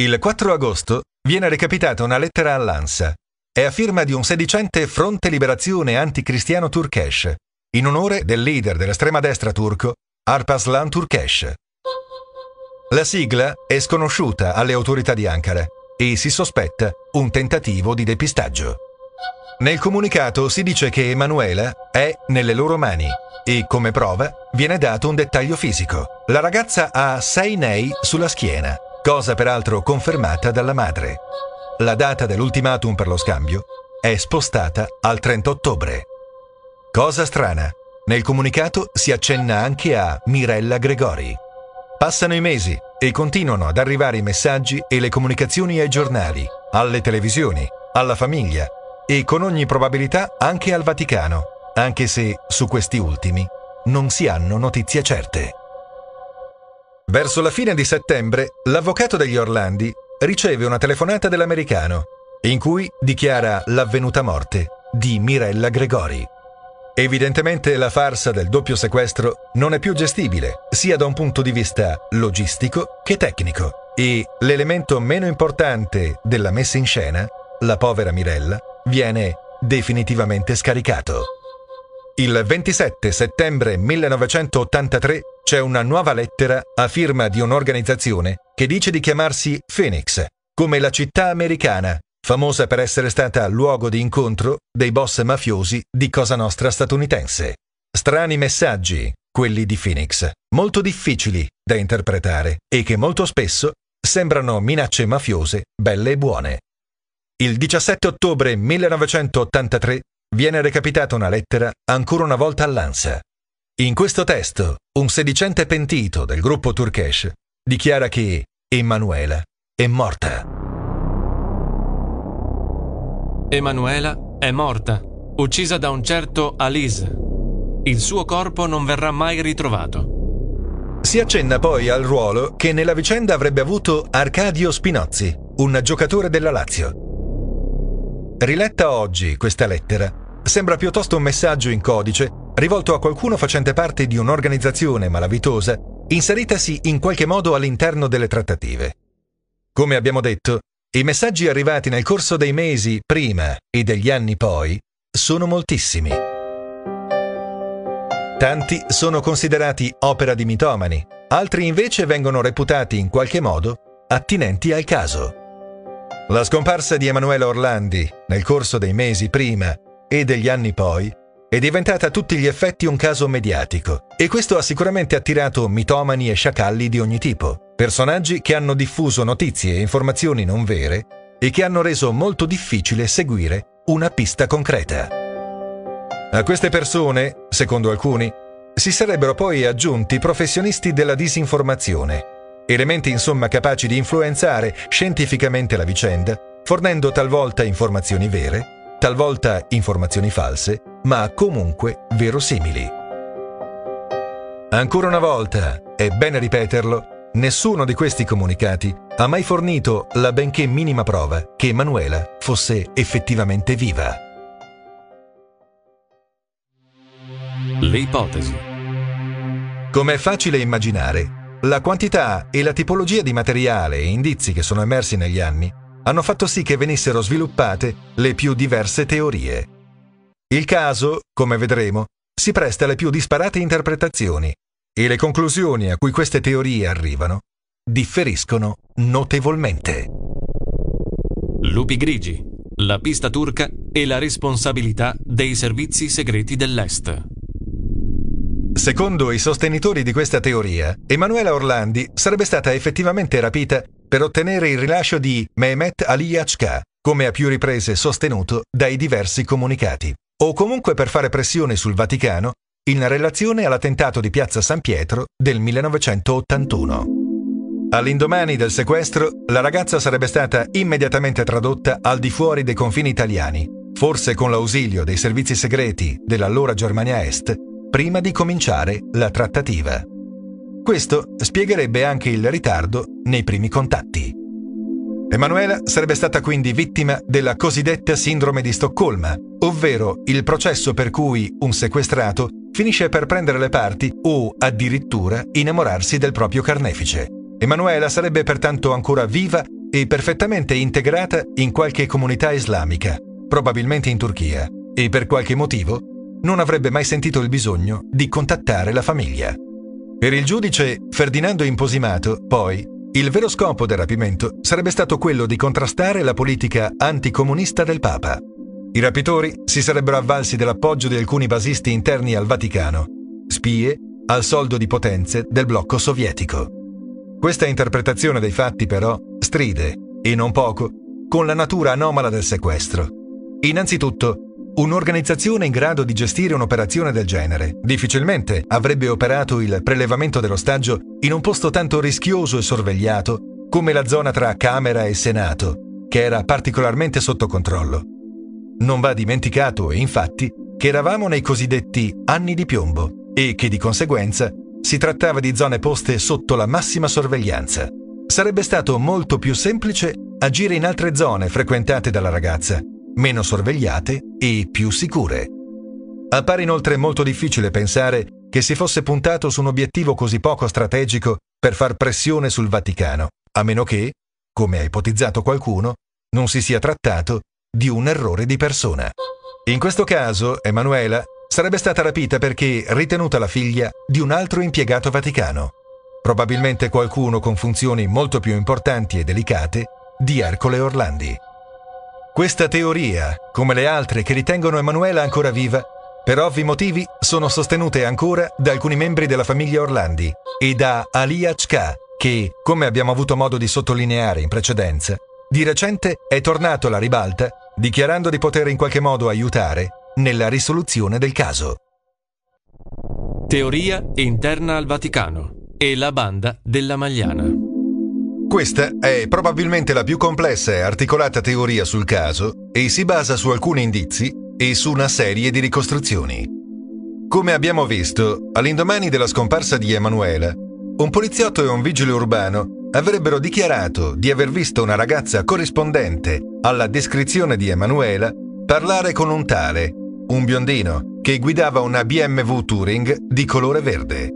Il 4 agosto viene recapitata una lettera all'ANSA. È a firma di un sedicente Fronte Liberazione Anticristiano Turkesh, in onore del leader dell'estrema destra turco, Arpaslan Turkesh. La sigla è sconosciuta alle autorità di Ankara e si sospetta un tentativo di depistaggio. Nel comunicato si dice che Emanuela è nelle loro mani e come prova viene dato un dettaglio fisico. La ragazza ha sei nei sulla schiena, cosa peraltro confermata dalla madre. La data dell'ultimatum per lo scambio è spostata al 30 ottobre. Cosa strana, nel comunicato si accenna anche a Mirella Gregori. Passano i mesi e continuano ad arrivare i messaggi e le comunicazioni ai giornali, alle televisioni, alla famiglia e con ogni probabilità anche al Vaticano, anche se su questi ultimi non si hanno notizie certe. Verso la fine di settembre, l'avvocato degli Orlandi riceve una telefonata dell'americano in cui dichiara l'avvenuta morte di Mirella Gregori. Evidentemente la farsa del doppio sequestro non è più gestibile, sia da un punto di vista logistico che tecnico, e l'elemento meno importante della messa in scena, la povera Mirella, viene definitivamente scaricato. Il 27 settembre 1983 c'è una nuova lettera a firma di un'organizzazione che dice di chiamarsi Phoenix, come la città americana, famosa per essere stata luogo di incontro dei boss mafiosi di Cosa Nostra statunitense. Strani messaggi, quelli di Phoenix, molto difficili da interpretare e che molto spesso sembrano minacce mafiose belle e buone. Il 17 ottobre 1983 viene recapitata una lettera ancora una volta all'ANSA. In questo testo, un sedicente pentito del gruppo Turkesh dichiara che Emanuela è morta. Emanuela è morta, uccisa da un certo Alice. Il suo corpo non verrà mai ritrovato. Si accenna poi al ruolo che nella vicenda avrebbe avuto Arcadio Spinozzi, un giocatore della Lazio. Riletta oggi questa lettera, sembra piuttosto un messaggio in codice rivolto a qualcuno facente parte di un'organizzazione malavitosa inseritasi in qualche modo all'interno delle trattative. Come abbiamo detto, i messaggi arrivati nel corso dei mesi prima e degli anni poi sono moltissimi. Tanti sono considerati opera di mitomani, altri invece vengono reputati in qualche modo attinenti al caso. La scomparsa di Emanuela Orlandi nel corso dei mesi prima e degli anni poi è diventata a tutti gli effetti un caso mediatico e questo ha sicuramente attirato mitomani e sciacalli di ogni tipo, personaggi che hanno diffuso notizie e informazioni non vere e che hanno reso molto difficile seguire una pista concreta. A queste persone, secondo alcuni, si sarebbero poi aggiunti professionisti della disinformazione Elementi insomma capaci di influenzare scientificamente la vicenda, fornendo talvolta informazioni vere, talvolta informazioni false, ma comunque verosimili. Ancora una volta, è bene ripeterlo, nessuno di questi comunicati ha mai fornito la benché minima prova che Emanuela fosse effettivamente viva. Le ipotesi. Come è facile immaginare, la quantità e la tipologia di materiale e indizi che sono emersi negli anni hanno fatto sì che venissero sviluppate le più diverse teorie. Il caso, come vedremo, si presta alle più disparate interpretazioni e le conclusioni a cui queste teorie arrivano differiscono notevolmente. Lupi grigi, la pista turca e la responsabilità dei servizi segreti dell'Est. Secondo i sostenitori di questa teoria, Emanuela Orlandi sarebbe stata effettivamente rapita per ottenere il rilascio di Mehmet Ali Yachka, come a più riprese sostenuto dai diversi comunicati, o comunque per fare pressione sul Vaticano in relazione all'attentato di Piazza San Pietro del 1981. All'indomani del sequestro, la ragazza sarebbe stata immediatamente tradotta al di fuori dei confini italiani, forse con l'ausilio dei servizi segreti dell'allora Germania Est, prima di cominciare la trattativa. Questo spiegherebbe anche il ritardo nei primi contatti. Emanuela sarebbe stata quindi vittima della cosiddetta sindrome di Stoccolma, ovvero il processo per cui un sequestrato finisce per prendere le parti o addirittura innamorarsi del proprio carnefice. Emanuela sarebbe pertanto ancora viva e perfettamente integrata in qualche comunità islamica, probabilmente in Turchia, e per qualche motivo non avrebbe mai sentito il bisogno di contattare la famiglia. Per il giudice Ferdinando Imposimato, poi, il vero scopo del rapimento sarebbe stato quello di contrastare la politica anticomunista del Papa. I rapitori si sarebbero avvalsi dell'appoggio di alcuni basisti interni al Vaticano, spie al soldo di potenze del blocco sovietico. Questa interpretazione dei fatti però stride, e non poco, con la natura anomala del sequestro. Innanzitutto, Un'organizzazione in grado di gestire un'operazione del genere difficilmente avrebbe operato il prelevamento dell'ostaggio in un posto tanto rischioso e sorvegliato come la zona tra Camera e Senato, che era particolarmente sotto controllo. Non va dimenticato, infatti, che eravamo nei cosiddetti anni di piombo e che di conseguenza si trattava di zone poste sotto la massima sorveglianza. Sarebbe stato molto più semplice agire in altre zone frequentate dalla ragazza meno sorvegliate e più sicure. Appare inoltre molto difficile pensare che si fosse puntato su un obiettivo così poco strategico per far pressione sul Vaticano, a meno che, come ha ipotizzato qualcuno, non si sia trattato di un errore di persona. In questo caso, Emanuela sarebbe stata rapita perché ritenuta la figlia di un altro impiegato vaticano, probabilmente qualcuno con funzioni molto più importanti e delicate di Ercole Orlandi. Questa teoria, come le altre che ritengono Emanuela ancora viva, per ovvi motivi sono sostenute ancora da alcuni membri della famiglia Orlandi e da Ali Achka, che, come abbiamo avuto modo di sottolineare in precedenza, di recente è tornato alla ribalta dichiarando di poter in qualche modo aiutare nella risoluzione del caso. Teoria interna al Vaticano e la banda della Magliana. Questa è probabilmente la più complessa e articolata teoria sul caso e si basa su alcuni indizi e su una serie di ricostruzioni. Come abbiamo visto, all'indomani della scomparsa di Emanuela, un poliziotto e un vigile urbano avrebbero dichiarato di aver visto una ragazza corrispondente alla descrizione di Emanuela parlare con un tale, un biondino, che guidava una BMW Touring di colore verde.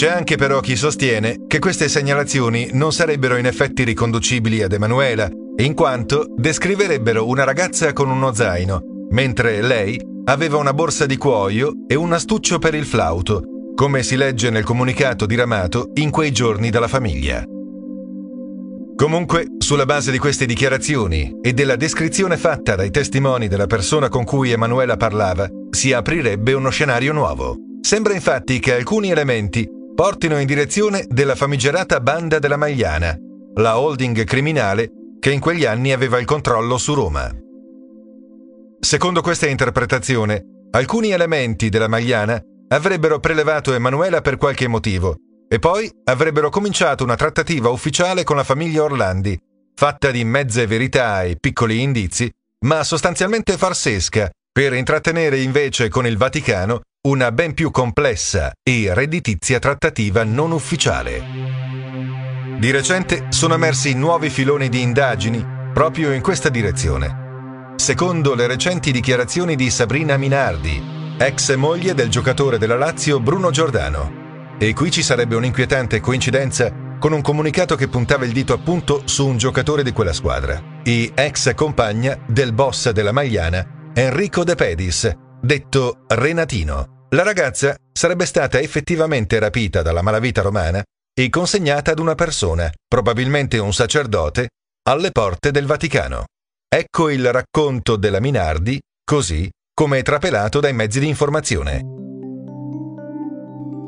C'è anche però chi sostiene che queste segnalazioni non sarebbero in effetti riconducibili ad Emanuela, in quanto descriverebbero una ragazza con uno zaino, mentre lei aveva una borsa di cuoio e un astuccio per il flauto, come si legge nel comunicato diramato in quei giorni dalla famiglia. Comunque, sulla base di queste dichiarazioni e della descrizione fatta dai testimoni della persona con cui Emanuela parlava, si aprirebbe uno scenario nuovo. Sembra infatti che alcuni elementi portino in direzione della famigerata Banda della Magliana, la holding criminale che in quegli anni aveva il controllo su Roma. Secondo questa interpretazione, alcuni elementi della Magliana avrebbero prelevato Emanuela per qualche motivo e poi avrebbero cominciato una trattativa ufficiale con la famiglia Orlandi, fatta di mezze verità e piccoli indizi, ma sostanzialmente farsesca, per intrattenere invece con il Vaticano una ben più complessa e redditizia trattativa non ufficiale. Di recente sono emersi nuovi filoni di indagini proprio in questa direzione. Secondo le recenti dichiarazioni di Sabrina Minardi, ex moglie del giocatore della Lazio Bruno Giordano. E qui ci sarebbe un'inquietante coincidenza con un comunicato che puntava il dito appunto su un giocatore di quella squadra, e ex compagna del boss della Magliana, Enrico De Pedis, detto Renatino. La ragazza sarebbe stata effettivamente rapita dalla malavita romana e consegnata ad una persona, probabilmente un sacerdote, alle porte del Vaticano. Ecco il racconto della Minardi, così come trapelato dai mezzi di informazione.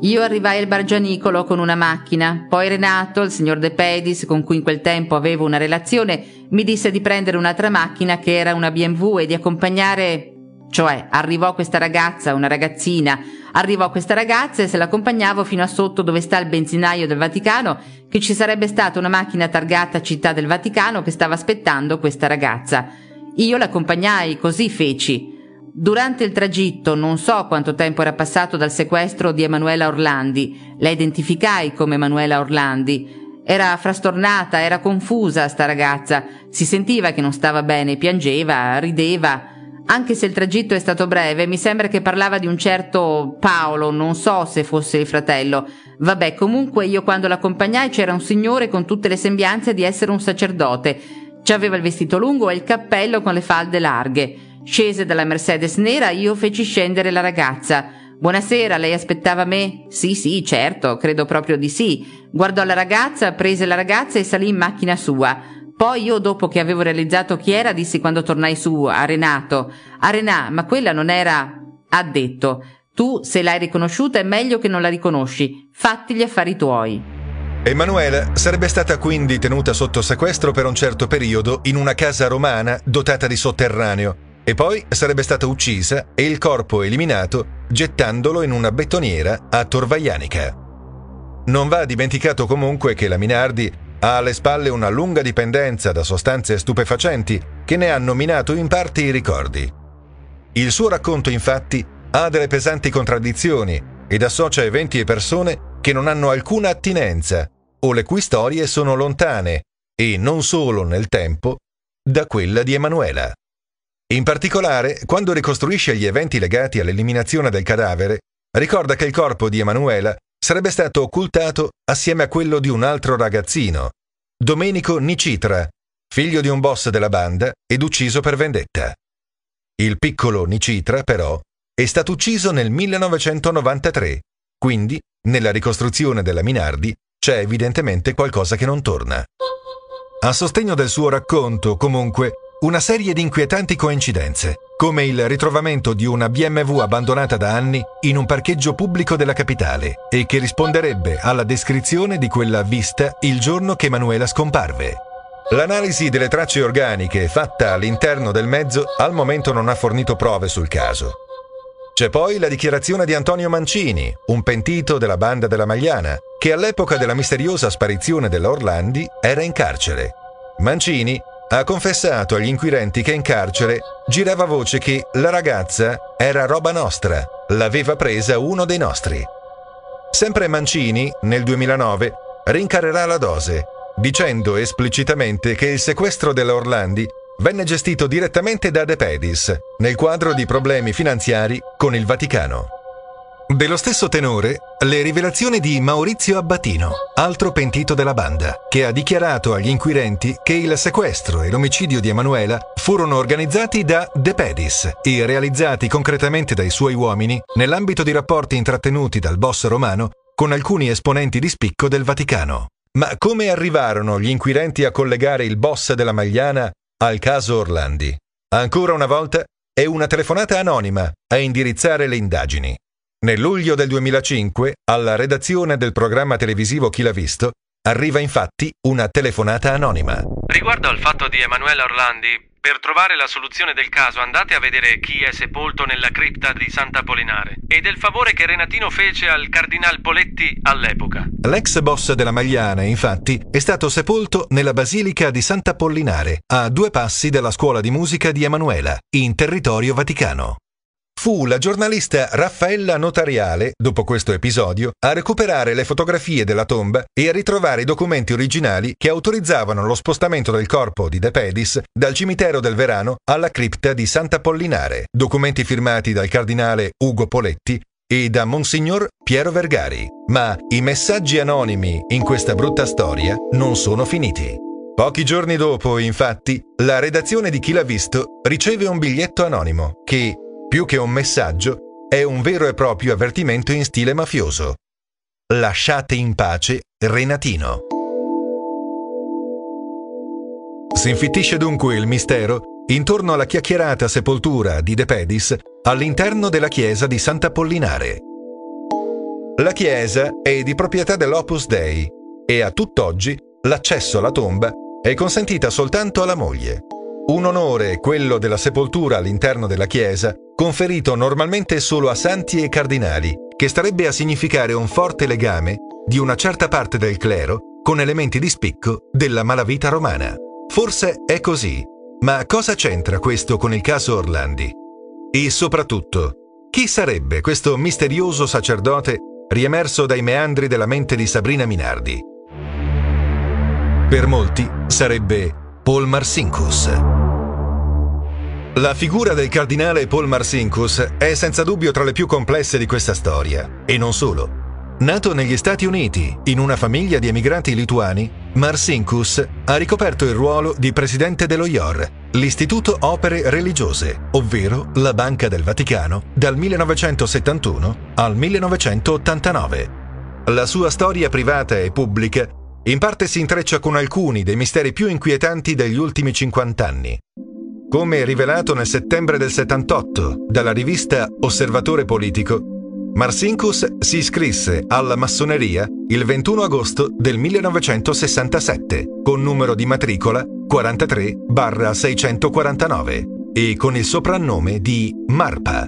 Io arrivai al Bargianicolo con una macchina, poi Renato, il signor De Pedis, con cui in quel tempo avevo una relazione, mi disse di prendere un'altra macchina che era una BMW e di accompagnare cioè arrivò questa ragazza, una ragazzina, arrivò questa ragazza e se l'accompagnavo fino a sotto dove sta il benzinaio del Vaticano, che ci sarebbe stata una macchina targata Città del Vaticano che stava aspettando questa ragazza. Io l'accompagnai, così feci. Durante il tragitto non so quanto tempo era passato dal sequestro di Emanuela Orlandi, la identificai come Emanuela Orlandi, Era frastornata, era confusa sta ragazza. Si sentiva che non stava bene, piangeva, rideva. Anche se il tragitto è stato breve, mi sembra che parlava di un certo Paolo, non so se fosse il fratello. Vabbè, comunque io quando l'accompagnai c'era un signore con tutte le sembianze di essere un sacerdote. Ci aveva il vestito lungo e il cappello con le falde larghe. Scese dalla Mercedes nera, io feci scendere la ragazza. Buonasera, lei aspettava me? Sì, sì, certo, credo proprio di sì. Guardò la ragazza, prese la ragazza e salì in macchina sua. Poi io, dopo che avevo realizzato chi era, dissi quando tornai su a Renato: A Renà, ma quella non era. Ha detto: Tu, se l'hai riconosciuta, è meglio che non la riconosci. Fatti gli affari tuoi. Emanuela sarebbe stata quindi tenuta sotto sequestro per un certo periodo in una casa romana dotata di sotterraneo e poi sarebbe stata uccisa e il corpo eliminato gettandolo in una bettoniera a Torvaianica. Non va dimenticato comunque che la Minardi ha alle spalle una lunga dipendenza da sostanze stupefacenti che ne hanno minato in parte i ricordi. Il suo racconto infatti ha delle pesanti contraddizioni ed associa eventi e persone che non hanno alcuna attinenza o le cui storie sono lontane, e non solo nel tempo, da quella di Emanuela. In particolare, quando ricostruisce gli eventi legati all'eliminazione del cadavere, ricorda che il corpo di Emanuela sarebbe stato occultato assieme a quello di un altro ragazzino, Domenico Nicitra, figlio di un boss della banda ed ucciso per vendetta. Il piccolo Nicitra, però, è stato ucciso nel 1993, quindi, nella ricostruzione della Minardi, c'è evidentemente qualcosa che non torna. A sostegno del suo racconto, comunque, una serie di inquietanti coincidenze, come il ritrovamento di una BMW abbandonata da anni in un parcheggio pubblico della capitale e che risponderebbe alla descrizione di quella vista il giorno che Emanuela scomparve. L'analisi delle tracce organiche fatta all'interno del mezzo al momento non ha fornito prove sul caso. C'è poi la dichiarazione di Antonio Mancini, un pentito della banda della Magliana, che all'epoca della misteriosa sparizione della Orlandi era in carcere. Mancini ha confessato agli inquirenti che in carcere girava voce che la ragazza era roba nostra, l'aveva presa uno dei nostri. Sempre Mancini, nel 2009, rincarerà la dose, dicendo esplicitamente che il sequestro della Orlandi venne gestito direttamente da De Pedis, nel quadro di problemi finanziari con il Vaticano. Dello stesso tenore, le rivelazioni di Maurizio Abbatino, altro pentito della banda, che ha dichiarato agli inquirenti che il sequestro e l'omicidio di Emanuela furono organizzati da De Pedis e realizzati concretamente dai suoi uomini nell'ambito di rapporti intrattenuti dal boss romano con alcuni esponenti di spicco del Vaticano. Ma come arrivarono gli inquirenti a collegare il boss della Magliana al caso Orlandi? Ancora una volta è una telefonata anonima a indirizzare le indagini. Nel luglio del 2005, alla redazione del programma televisivo Chi l'ha visto, arriva infatti una telefonata anonima. Riguardo al fatto di Emanuela Orlandi, per trovare la soluzione del caso andate a vedere chi è sepolto nella cripta di Sant'Apollinare e del favore che Renatino fece al cardinal Poletti all'epoca. L'ex boss della Magliana, infatti, è stato sepolto nella basilica di Sant'Apollinare, a due passi dalla scuola di musica di Emanuela, in territorio vaticano. Fu la giornalista Raffaella Notariale, dopo questo episodio, a recuperare le fotografie della tomba e a ritrovare i documenti originali che autorizzavano lo spostamento del corpo di De Pedis dal cimitero del Verano alla cripta di Sant'Apollinare, documenti firmati dal cardinale Ugo Poletti e da Monsignor Piero Vergari. Ma i messaggi anonimi in questa brutta storia non sono finiti. Pochi giorni dopo, infatti, la redazione di Chi l'ha visto riceve un biglietto anonimo che, più che un messaggio, è un vero e proprio avvertimento in stile mafioso. Lasciate in pace Renatino. Si infittisce dunque il mistero intorno alla chiacchierata sepoltura di De Pedis all'interno della chiesa di Sant'Apollinare. La chiesa è di proprietà dell'Opus Dei e a tutt'oggi l'accesso alla tomba è consentita soltanto alla moglie. Un onore, quello della sepoltura all'interno della chiesa, conferito normalmente solo a santi e cardinali, che starebbe a significare un forte legame di una certa parte del clero con elementi di spicco della malavita romana. Forse è così, ma cosa c'entra questo con il caso Orlandi? E soprattutto, chi sarebbe questo misterioso sacerdote riemerso dai meandri della mente di Sabrina Minardi? Per molti sarebbe Paul Marsinkus. La figura del cardinale Paul Marsinkus è senza dubbio tra le più complesse di questa storia, e non solo. Nato negli Stati Uniti in una famiglia di emigranti lituani, Marsinkus ha ricoperto il ruolo di presidente dello IOR, l'Istituto Opere Religiose, ovvero la Banca del Vaticano, dal 1971 al 1989. La sua storia privata e pubblica in parte si intreccia con alcuni dei misteri più inquietanti degli ultimi 50 anni. Come rivelato nel settembre del 78 dalla rivista Osservatore Politico, Marsinkus si iscrisse alla massoneria il 21 agosto del 1967 con numero di matricola 43-649 e con il soprannome di Marpa.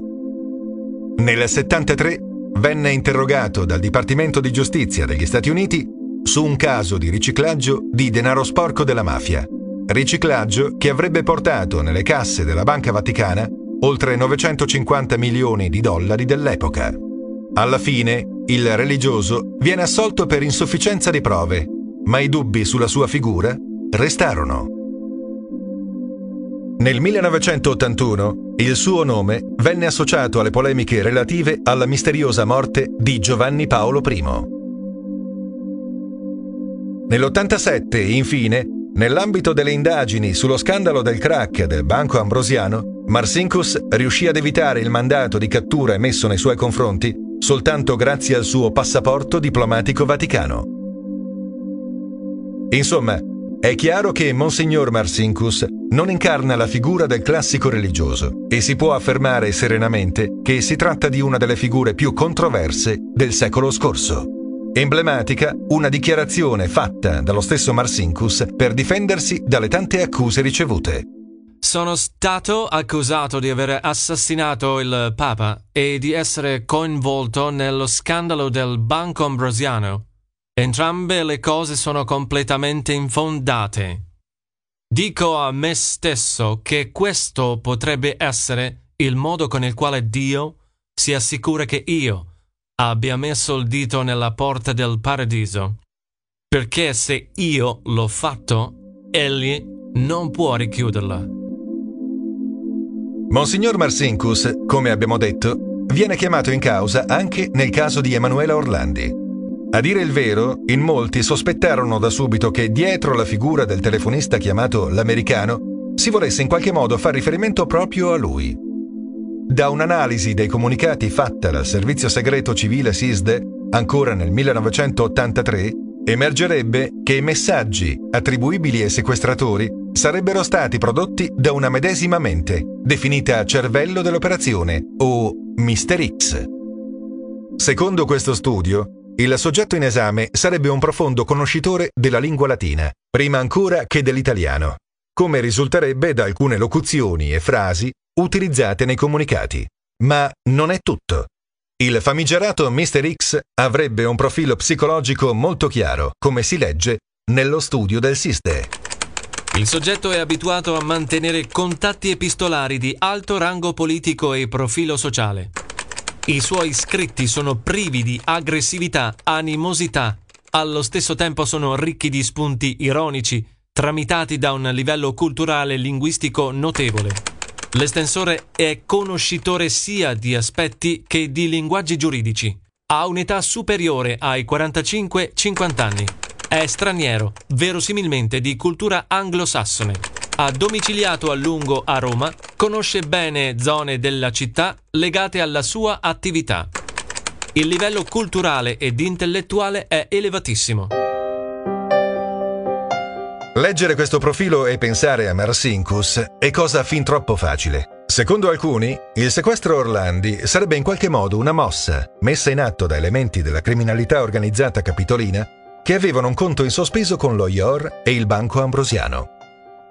Nel 73 venne interrogato dal Dipartimento di Giustizia degli Stati Uniti su un caso di riciclaggio di denaro sporco della mafia, riciclaggio che avrebbe portato nelle casse della Banca Vaticana oltre 950 milioni di dollari dell'epoca. Alla fine, il religioso viene assolto per insufficienza di prove, ma i dubbi sulla sua figura restarono. Nel 1981 il suo nome venne associato alle polemiche relative alla misteriosa morte di Giovanni Paolo I. Nell'87, infine, nell'ambito delle indagini sullo scandalo del crack del Banco Ambrosiano, Marsinkus riuscì ad evitare il mandato di cattura emesso nei suoi confronti soltanto grazie al suo passaporto diplomatico vaticano. Insomma, è chiaro che Monsignor Marsinkus non incarna la figura del classico religioso e si può affermare serenamente che si tratta di una delle figure più controverse del secolo scorso. Emblematica una dichiarazione fatta dallo stesso Marsinkus per difendersi dalle tante accuse ricevute. Sono stato accusato di aver assassinato il Papa e di essere coinvolto nello scandalo del Banco Ambrosiano. Entrambe le cose sono completamente infondate. Dico a me stesso che questo potrebbe essere il modo con il quale Dio si assicura che io abbia messo il dito nella porta del paradiso. Perché se io l'ho fatto, egli non può richiuderla. Monsignor Marsinkus, come abbiamo detto, viene chiamato in causa anche nel caso di Emanuela Orlandi. A dire il vero, in molti sospettarono da subito che dietro la figura del telefonista chiamato l'americano si volesse in qualche modo far riferimento proprio a lui. Da un'analisi dei comunicati fatta dal Servizio Segreto Civile SISDE, ancora nel 1983, emergerebbe che i messaggi attribuibili ai sequestratori sarebbero stati prodotti da una medesima mente, definita cervello dell'operazione o Mister X. Secondo questo studio, il soggetto in esame sarebbe un profondo conoscitore della lingua latina, prima ancora che dell'italiano, come risulterebbe da alcune locuzioni e frasi utilizzate nei comunicati. Ma non è tutto. Il famigerato Mr. X avrebbe un profilo psicologico molto chiaro, come si legge nello studio del SISDE. Il soggetto è abituato a mantenere contatti epistolari di alto rango politico e profilo sociale. I suoi scritti sono privi di aggressività, animosità. Allo stesso tempo sono ricchi di spunti ironici, tramitati da un livello culturale e linguistico notevole. L'estensore è conoscitore sia di aspetti che di linguaggi giuridici. Ha un'età superiore ai 45-50 anni. È straniero, verosimilmente di cultura anglosassone. Ha domiciliato a lungo a Roma, conosce bene zone della città legate alla sua attività. Il livello culturale ed intellettuale è elevatissimo. Leggere questo profilo e pensare a Marsinkus è cosa fin troppo facile. Secondo alcuni, il sequestro Orlandi sarebbe in qualche modo una mossa messa in atto da elementi della criminalità organizzata capitolina che avevano un conto in sospeso con lo IOR e il Banco Ambrosiano.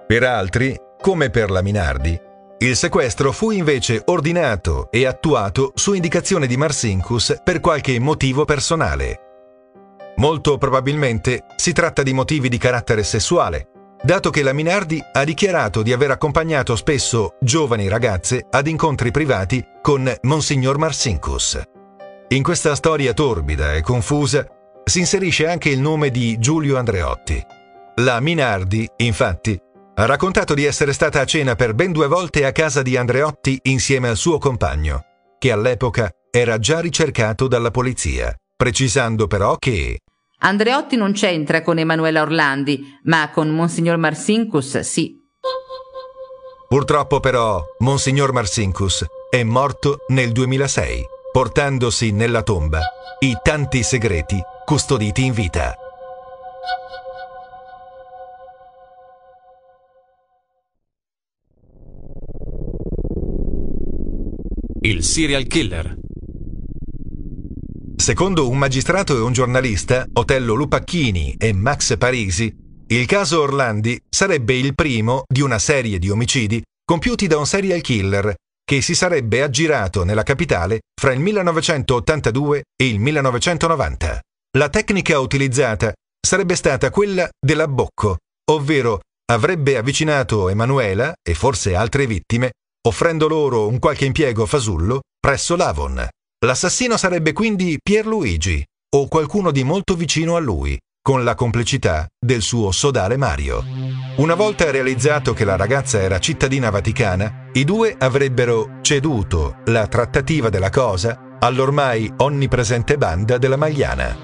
Per altri, come per la Minardi, il sequestro fu invece ordinato e attuato su indicazione di Marsinkus per qualche motivo personale. Molto probabilmente si tratta di motivi di carattere sessuale, dato che la Minardi ha dichiarato di aver accompagnato spesso giovani ragazze ad incontri privati con Monsignor Marsinkus. In questa storia torbida e confusa si inserisce anche il nome di Giulio Andreotti. La Minardi, infatti, ha raccontato di essere stata a cena per ben due volte a casa di Andreotti insieme al suo compagno, che all'epoca era già ricercato dalla polizia, precisando però che Andreotti non c'entra con Emanuela Orlandi, ma con Monsignor Marsincus sì. Purtroppo però Monsignor Marsincus è morto nel 2006, portandosi nella tomba i tanti segreti custoditi in vita. Il serial killer. Secondo un magistrato e un giornalista, Otello Lupacchini e Max Parisi, il caso Orlandi sarebbe il primo di una serie di omicidi compiuti da un serial killer che si sarebbe aggirato nella capitale fra il 1982 e il 1990. La tecnica utilizzata sarebbe stata quella dell'abbocco, ovvero avrebbe avvicinato Emanuela e forse altre vittime offrendo loro un qualche impiego fasullo presso l'Avon. L'assassino sarebbe quindi Pierluigi o qualcuno di molto vicino a lui, con la complicità del suo sodale Mario. Una volta realizzato che la ragazza era cittadina vaticana, i due avrebbero ceduto la trattativa della cosa all'ormai onnipresente banda della Magliana.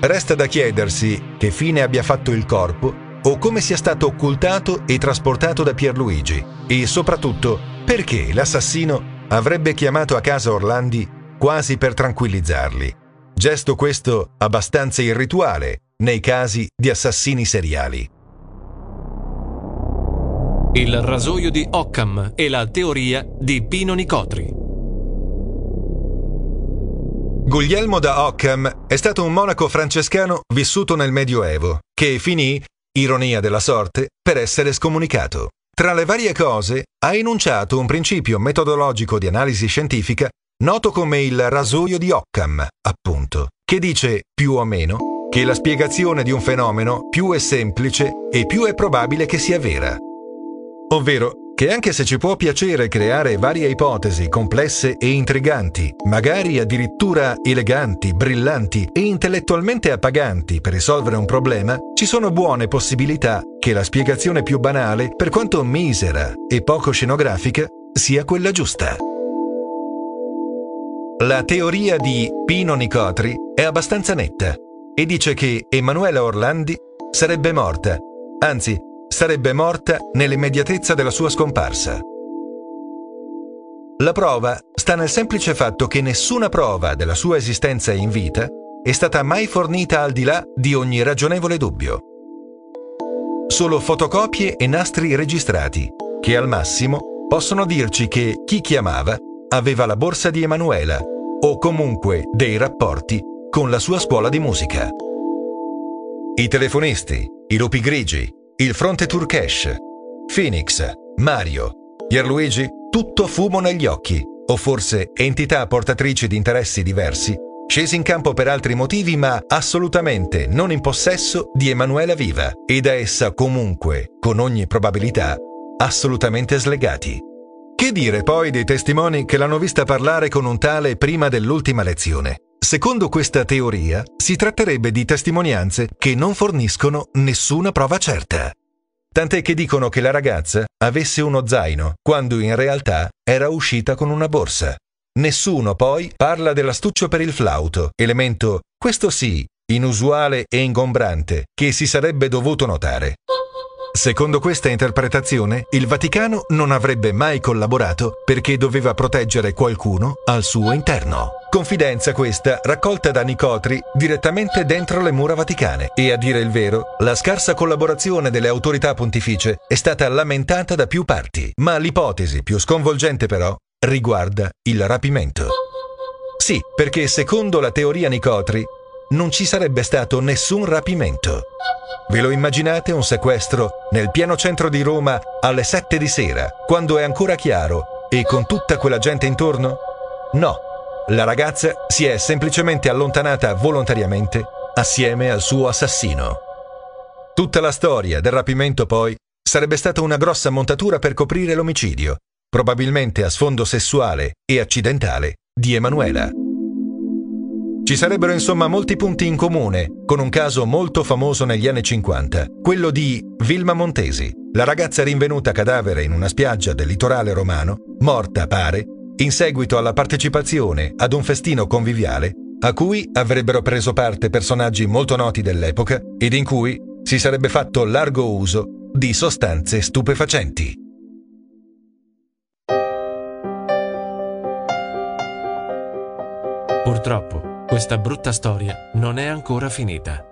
Resta da chiedersi che fine abbia fatto il corpo o come sia stato occultato e trasportato da Pierluigi e soprattutto perché l'assassino avrebbe chiamato a casa Orlandi quasi per tranquillizzarli. Gesto questo abbastanza irrituale nei casi di assassini seriali. Il rasoio di Occam e la teoria di Pino Nicotri. Guglielmo da Occam è stato un monaco francescano vissuto nel Medioevo, che finì, ironia della sorte, per essere scomunicato. Tra le varie cose, ha enunciato un principio metodologico di analisi scientifica noto come il rasoio di Occam, appunto, che dice, più o meno, che la spiegazione di un fenomeno più è semplice e più è probabile che sia vera. Ovvero, che anche se ci può piacere creare varie ipotesi complesse e intriganti, magari addirittura eleganti, brillanti e intellettualmente appaganti per risolvere un problema, ci sono buone possibilità che la spiegazione più banale, per quanto misera e poco scenografica, sia quella giusta. La teoria di Pino Nicotri è abbastanza netta e dice che Emanuela Orlandi sarebbe morta, anzi sarebbe morta nell'immediatezza della sua scomparsa. La prova sta nel semplice fatto che nessuna prova della sua esistenza in vita è stata mai fornita al di là di ogni ragionevole dubbio. Solo fotocopie e nastri registrati, che al massimo possono dirci che chi chiamava aveva la borsa di Emanuela o comunque dei rapporti con la sua scuola di musica. I telefonisti, i lupi grigi, il fronte Turkesh, Phoenix, Mario, Pierluigi, tutto fumo negli occhi, o forse entità portatrici di interessi diversi, scesi in campo per altri motivi ma assolutamente non in possesso di Emanuela viva e da essa comunque, con ogni probabilità, assolutamente slegati. Che dire poi dei testimoni che l'hanno vista parlare con un tale prima dell'ultima lezione? Secondo questa teoria, si tratterebbe di testimonianze che non forniscono nessuna prova certa. Tant'è che dicono che la ragazza avesse uno zaino, quando in realtà era uscita con una borsa. Nessuno poi parla dell'astuccio per il flauto, elemento, questo sì, inusuale e ingombrante, che si sarebbe dovuto notare. Secondo questa interpretazione, il Vaticano non avrebbe mai collaborato perché doveva proteggere qualcuno al suo interno. Confidenza questa raccolta da Nicotri direttamente dentro le mura vaticane e a dire il vero, la scarsa collaborazione delle autorità pontificie è stata lamentata da più parti, ma l'ipotesi più sconvolgente però riguarda il rapimento. Sì, perché secondo la teoria Nicotri non ci sarebbe stato nessun rapimento. Ve lo immaginate un sequestro nel pieno centro di Roma alle 7 di sera, quando è ancora chiaro, e con tutta quella gente intorno? No, la ragazza si è semplicemente allontanata volontariamente assieme al suo assassino. Tutta la storia del rapimento poi sarebbe stata una grossa montatura per coprire l'omicidio, probabilmente a sfondo sessuale e accidentale, di Emanuela. Ci sarebbero insomma molti punti in comune con un caso molto famoso negli anni 50, quello di Vilma Montesi, la ragazza rinvenuta cadavere in una spiaggia del litorale romano, morta pare, in seguito alla partecipazione ad un festino conviviale a cui avrebbero preso parte personaggi molto noti dell'epoca ed in cui si sarebbe fatto largo uso di sostanze stupefacenti. Purtroppo, questa brutta storia non è ancora finita.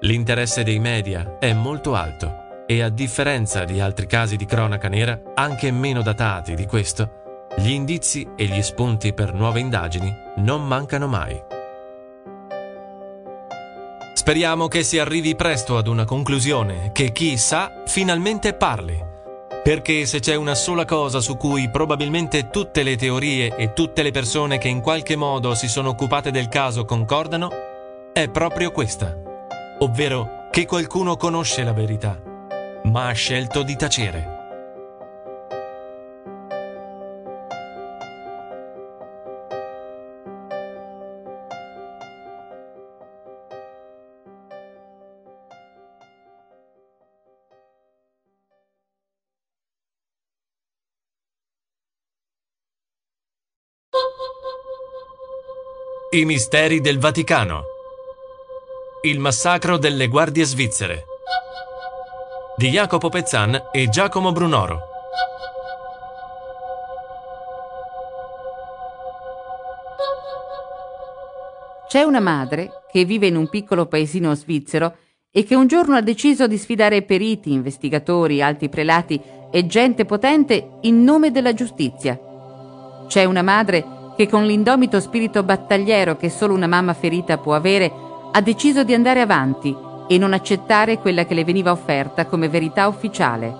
L'interesse dei media è molto alto e a differenza di altri casi di cronaca nera, anche meno datati di questo, gli indizi e gli spunti per nuove indagini non mancano mai. Speriamo che si arrivi presto ad una conclusione, che chi sa finalmente parli. Perché se c'è una sola cosa su cui probabilmente tutte le teorie e tutte le persone che in qualche modo si sono occupate del caso concordano, è proprio questa, ovvero che qualcuno conosce la verità, ma ha scelto di tacere. I misteri del Vaticano. Il massacro delle guardie svizzere. Di Jacopo Pezzan e Giacomo Brunoro. C'è una madre che vive in un piccolo paesino svizzero e che un giorno ha deciso di sfidare periti, investigatori, alti prelati e gente potente in nome della giustizia. C'è una madre che con l'indomito spirito battagliero che solo una mamma ferita può avere, ha deciso di andare avanti e non accettare quella che le veniva offerta come verità ufficiale.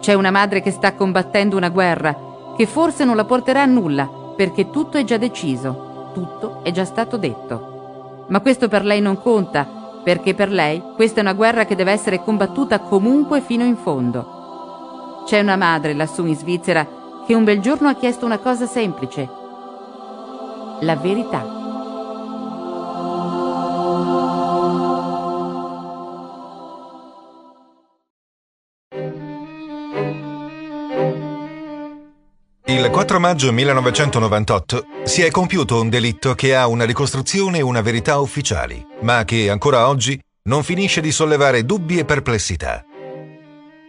C'è una madre che sta combattendo una guerra che forse non la porterà a nulla perché tutto è già deciso, tutto è già stato detto. Ma questo per lei non conta perché per lei questa è una guerra che deve essere combattuta comunque fino in fondo. C'è una madre lassù in Svizzera che un bel giorno ha chiesto una cosa semplice, la verità. Il 4 maggio 1998 si è compiuto un delitto che ha una ricostruzione e una verità ufficiali, ma che ancora oggi non finisce di sollevare dubbi e perplessità.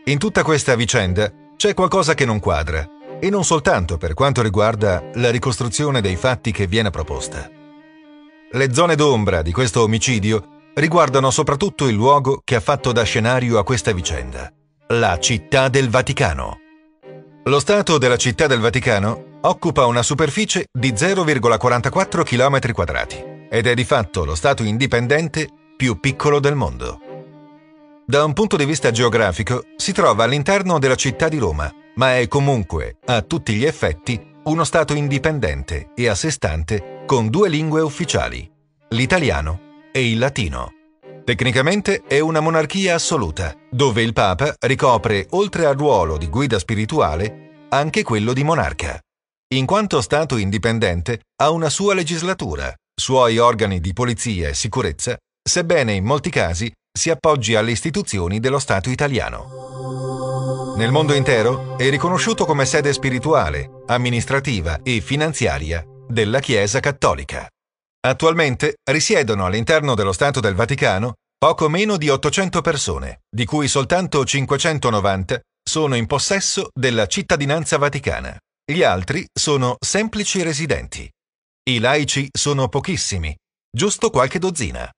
In tutta questa vicenda c'è qualcosa che non quadra e non soltanto per quanto riguarda la ricostruzione dei fatti che viene proposta. Le zone d'ombra di questo omicidio riguardano soprattutto il luogo che ha fatto da scenario a questa vicenda, la città del Vaticano. Lo Stato della città del Vaticano occupa una superficie di 0,44 km ed è di fatto lo Stato indipendente più piccolo del mondo. Da un punto di vista geografico si trova all'interno della città di Roma, ma è comunque, a tutti gli effetti, uno Stato indipendente e a sé stante con due lingue ufficiali, l'italiano e il latino. Tecnicamente è una monarchia assoluta, dove il Papa ricopre, oltre al ruolo di guida spirituale, anche quello di monarca. In quanto Stato indipendente, ha una sua legislatura, suoi organi di polizia e sicurezza, sebbene in molti casi si appoggi alle istituzioni dello Stato italiano. Nel mondo intero è riconosciuto come sede spirituale, amministrativa e finanziaria della Chiesa Cattolica. Attualmente risiedono all'interno dello Stato del Vaticano poco meno di 800 persone, di cui soltanto 590 sono in possesso della cittadinanza vaticana. Gli altri sono semplici residenti. I laici sono pochissimi, giusto qualche dozzina.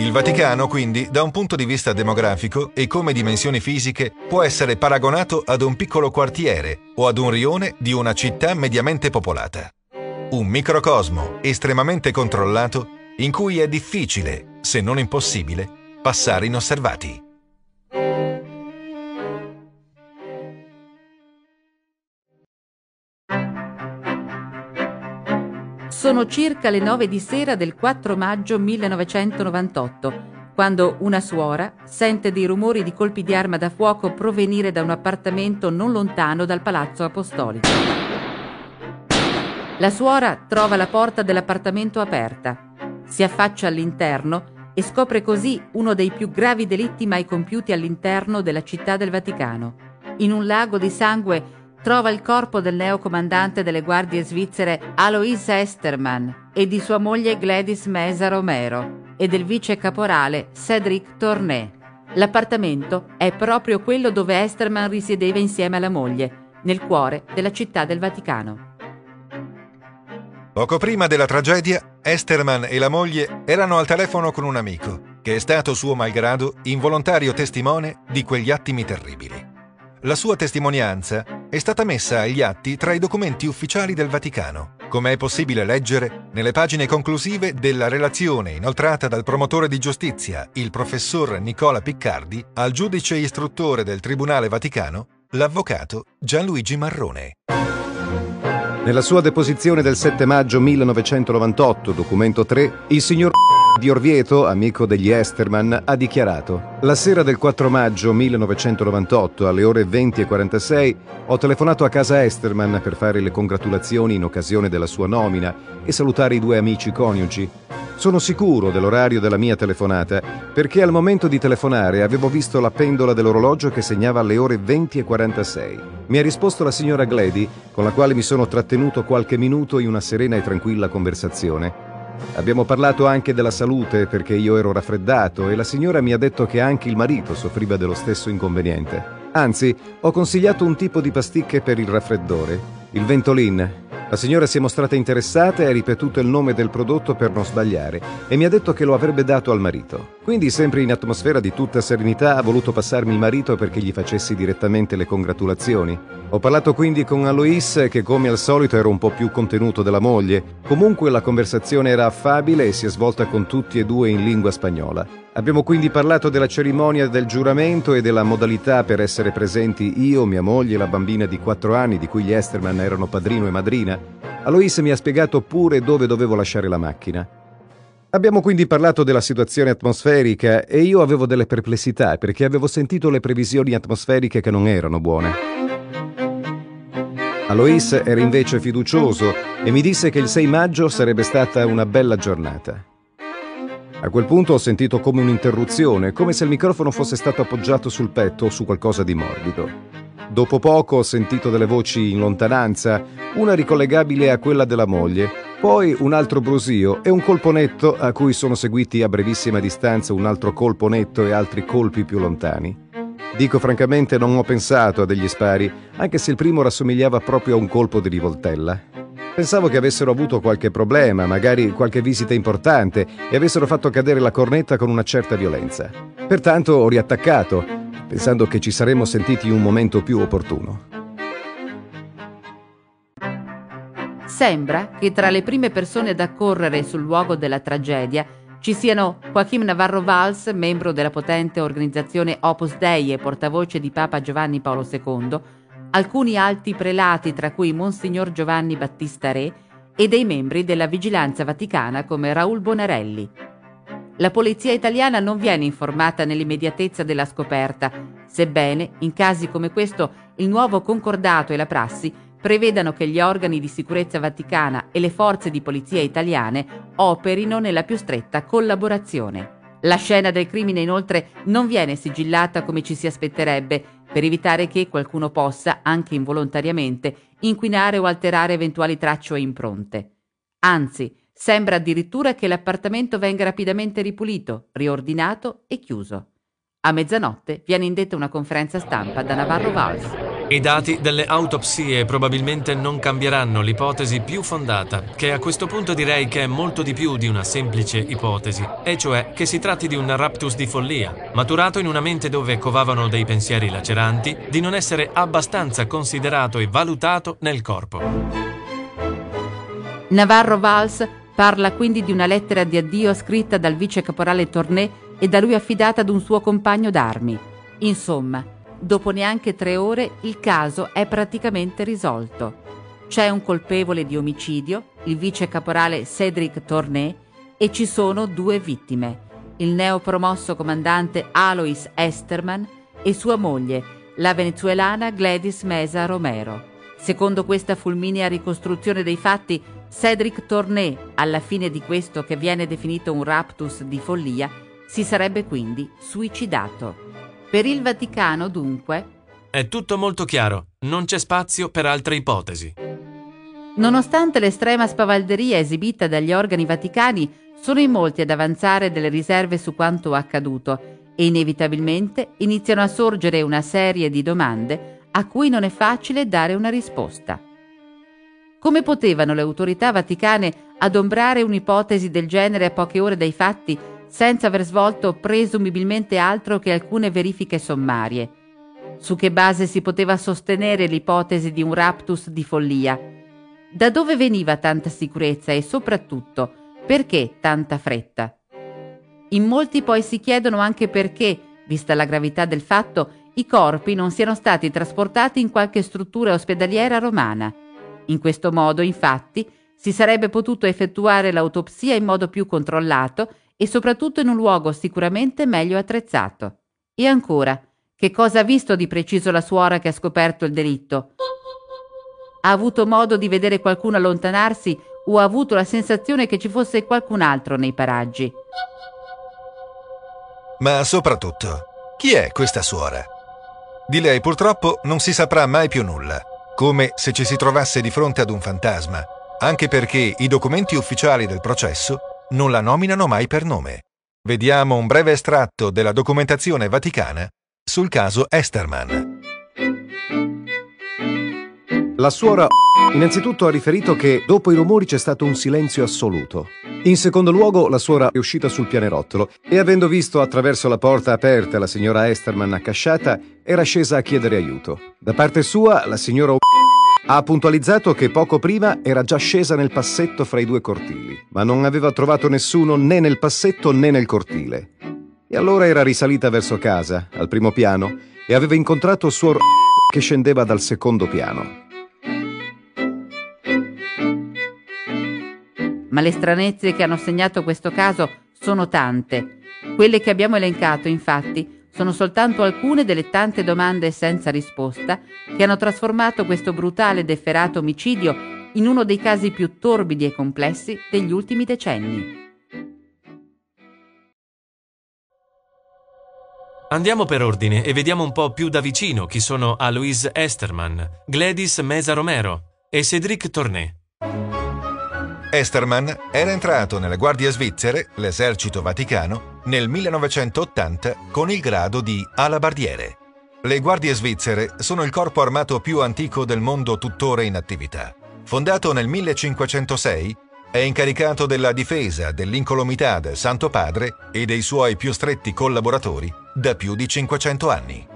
Il Vaticano, quindi, da un punto di vista demografico e come dimensioni fisiche, può essere paragonato ad un piccolo quartiere o ad un rione di una città mediamente popolata. Un microcosmo estremamente controllato in cui è difficile, se non impossibile, passare inosservati. Sono circa le nove di sera del 4 maggio 1998, quando una suora sente dei rumori di colpi di arma da fuoco provenire da un appartamento non lontano dal palazzo apostolico. La suora trova la porta dell'appartamento aperta, si affaccia all'interno e scopre così uno dei più gravi delitti mai compiuti all'interno della città del Vaticano. In un lago di sangue trova il corpo del neocomandante delle guardie svizzere Alois Esterman e di sua moglie Gladys Mesa Romero e del vice caporale Cedric Tournay. L'appartamento è proprio quello dove Esterman risiedeva insieme alla moglie, nel cuore della città del Vaticano. Poco prima della tragedia, Esterman e la moglie erano al telefono con un amico, che è stato suo malgrado involontario testimone di quegli attimi terribili. La sua testimonianza è stata messa agli atti tra i documenti ufficiali del Vaticano, come è possibile leggere nelle pagine conclusive della relazione inoltrata dal promotore di giustizia, il professor Nicola Piccardi, al giudice istruttore del Tribunale Vaticano, l'avvocato Gianluigi Marrone. Nella sua deposizione del 7 maggio 1998, documento 3, il signor di Orvieto, amico degli Esterman, ha dichiarato La sera del 4 maggio 1998, alle ore 20.46, ho telefonato a casa Esterman per fare le congratulazioni in occasione della sua nomina e salutare i due amici coniugi. Sono sicuro dell'orario della mia telefonata perché al momento di telefonare avevo visto la pendola dell'orologio che segnava le ore 20.46. Mi ha risposto la signora Glady, con la quale mi sono trattenuto qualche minuto in una serena e tranquilla conversazione. Abbiamo parlato anche della salute perché io ero raffreddato e la signora mi ha detto che anche il marito soffriva dello stesso inconveniente. Anzi, ho consigliato un tipo di pasticche per il raffreddore, il Ventolin, la signora si è mostrata interessata e ha ripetuto il nome del prodotto per non sbagliare e mi ha detto che lo avrebbe dato al marito. Quindi, sempre in atmosfera di tutta serenità, ha voluto passarmi il marito perché gli facessi direttamente le congratulazioni. Ho parlato quindi con Alois, che come al solito era un po' più contenuto della moglie. Comunque la conversazione era affabile e si è svolta con tutti e due in lingua spagnola. Abbiamo quindi parlato della cerimonia del giuramento e della modalità per essere presenti io, mia moglie e la bambina di 4 anni di cui gli Esterman erano padrino e madrina. Alois mi ha spiegato pure dove dovevo lasciare la macchina. Abbiamo quindi parlato della situazione atmosferica e io avevo delle perplessità perché avevo sentito le previsioni atmosferiche che non erano buone. Alois era invece fiducioso e mi disse che il 6 maggio sarebbe stata una bella giornata. A quel punto ho sentito come un'interruzione, come se il microfono fosse stato appoggiato sul petto o su qualcosa di morbido. Dopo poco ho sentito delle voci in lontananza, una ricollegabile a quella della moglie, poi un altro brusio e un colpo netto a cui sono seguiti a brevissima distanza un altro colpo netto e altri colpi più lontani. Dico francamente non ho pensato a degli spari, anche se il primo rassomigliava proprio a un colpo di rivoltella. Pensavo che avessero avuto qualche problema, magari qualche visita importante, e avessero fatto cadere la cornetta con una certa violenza. Pertanto ho riattaccato, pensando che ci saremmo sentiti un momento più opportuno. Sembra che tra le prime persone ad accorrere sul luogo della tragedia ci siano Joachim Navarro Valls, membro della potente organizzazione Opus Dei e portavoce di Papa Giovanni Paolo II, alcuni alti prelati tra cui Monsignor Giovanni Battista Re e dei membri della Vigilanza Vaticana come Raul Bonarelli. La polizia italiana non viene informata nell'immediatezza della scoperta, sebbene, in casi come questo, il nuovo concordato e la prassi prevedano che gli organi di sicurezza vaticana e le forze di polizia italiane operino nella più stretta collaborazione. La scena del crimine inoltre non viene sigillata come ci si aspetterebbe, per evitare che qualcuno possa, anche involontariamente, inquinare o alterare eventuali tracce o impronte. Anzi, sembra addirittura che l'appartamento venga rapidamente ripulito, riordinato e chiuso. A mezzanotte viene indetta una conferenza stampa da Navarro Valls. I dati delle autopsie probabilmente non cambieranno l'ipotesi più fondata, che a questo punto direi che è molto di più di una semplice ipotesi, e cioè che si tratti di un raptus di follia, maturato in una mente dove covavano dei pensieri laceranti di non essere abbastanza considerato e valutato nel corpo. Navarro Valls parla quindi di una lettera di addio scritta dal vice caporale Torné e da lui affidata ad un suo compagno d'armi. Insomma, Dopo neanche tre ore il caso è praticamente risolto. C'è un colpevole di omicidio, il vice caporale Cedric Tournay, e ci sono due vittime, il neopromosso comandante Alois Esterman e sua moglie, la venezuelana Gladys Mesa Romero. Secondo questa fulminea ricostruzione dei fatti, Cedric Tournay, alla fine di questo che viene definito un raptus di follia, si sarebbe quindi suicidato. Per il Vaticano, dunque, è tutto molto chiaro, non c'è spazio per altre ipotesi. Nonostante l'estrema spavalderia esibita dagli organi vaticani, sono in molti ad avanzare delle riserve su quanto accaduto e inevitabilmente iniziano a sorgere una serie di domande a cui non è facile dare una risposta. Come potevano le autorità vaticane adombrare un'ipotesi del genere a poche ore dai fatti senza aver svolto presumibilmente altro che alcune verifiche sommarie? Su che base si poteva sostenere l'ipotesi di un raptus di follia? Da dove veniva tanta sicurezza e soprattutto perché tanta fretta? In molti poi si chiedono anche perché, vista la gravità del fatto, i corpi non siano stati trasportati in qualche struttura ospedaliera romana. In questo modo, infatti, si sarebbe potuto effettuare l'autopsia in modo più controllato e soprattutto in un luogo sicuramente meglio attrezzato. E ancora, che cosa ha visto di preciso la suora che ha scoperto il delitto? Ha avuto modo di vedere qualcuno allontanarsi o ha avuto la sensazione che ci fosse qualcun altro nei paraggi? Ma soprattutto, chi è questa suora? Di lei purtroppo non si saprà mai più nulla, come se ci si trovasse di fronte ad un fantasma, anche perché i documenti ufficiali del processo non la nominano mai per nome. Vediamo un breve estratto della documentazione vaticana sul caso Esterman. La suora innanzitutto ha riferito che dopo i rumori c'è stato un silenzio assoluto. In secondo luogo, la suora è uscita sul pianerottolo e avendo visto attraverso la porta aperta la signora Esterman accasciata, era scesa a chiedere aiuto. Da parte sua, la signora ha puntualizzato che poco prima era già scesa nel passetto fra i due cortili, ma non aveva trovato nessuno né nel passetto né nel cortile. E allora era risalita verso casa, al primo piano, e aveva incontrato suor che scendeva dal secondo piano. ma le stranezze che hanno segnato questo caso sono tante. Quelle che abbiamo elencato, infatti, sono soltanto alcune delle tante domande senza risposta che hanno trasformato questo brutale ed efferato omicidio in uno dei casi più torbidi e complessi degli ultimi decenni. Andiamo per ordine e vediamo un po' più da vicino chi sono Aloise Esterman, Gladys Mesa Romero e Cédric Tournay. Esterman era entrato nelle guardie svizzere, l'esercito vaticano, nel 1980 con il grado di alabardiere. Le guardie svizzere sono il corpo armato più antico del mondo tuttora in attività. Fondato nel 1506, è incaricato della difesa dell'incolumità del Santo Padre e dei suoi più stretti collaboratori da più di 500 anni.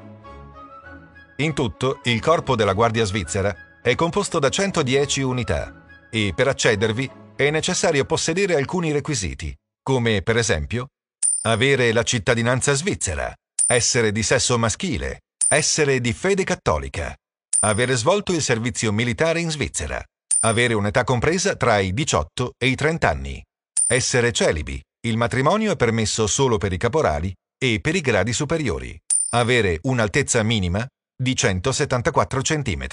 In tutto, il corpo della Guardia Svizzera è composto da 110 unità e per accedervi è necessario possedere alcuni requisiti, come per esempio avere la cittadinanza svizzera, essere di sesso maschile, essere di fede cattolica, avere svolto il servizio militare in Svizzera, avere un'età compresa tra i 18 e i 30 anni, essere celibi, il matrimonio è permesso solo per i caporali e per i gradi superiori, avere un'altezza minima di 174 cm.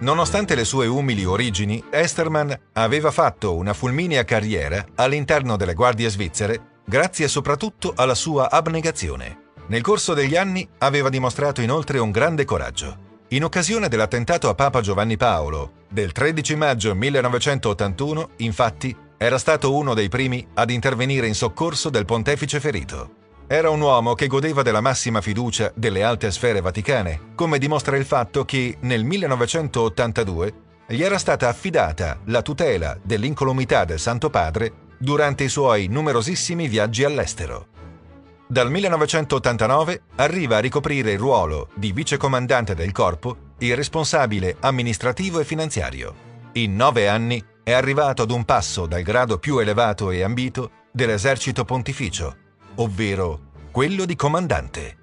Nonostante le sue umili origini, Esterman aveva fatto una fulminea carriera all'interno delle guardie svizzere grazie soprattutto alla sua abnegazione. Nel corso degli anni aveva dimostrato inoltre un grande coraggio. In occasione dell'attentato a Papa Giovanni Paolo del 13 maggio 1981, infatti, era stato uno dei primi ad intervenire in soccorso del pontefice ferito. Era un uomo che godeva della massima fiducia delle alte sfere vaticane, come dimostra il fatto che nel 1982 gli era stata affidata la tutela dell'incolumità del Santo Padre durante i suoi numerosissimi viaggi all'estero. Dal 1989 arriva a ricoprire il ruolo di vicecomandante del corpo e responsabile amministrativo e finanziario. In nove anni è arrivato ad un passo dal grado più elevato e ambito dell'esercito pontificio, ovvero quello di comandante.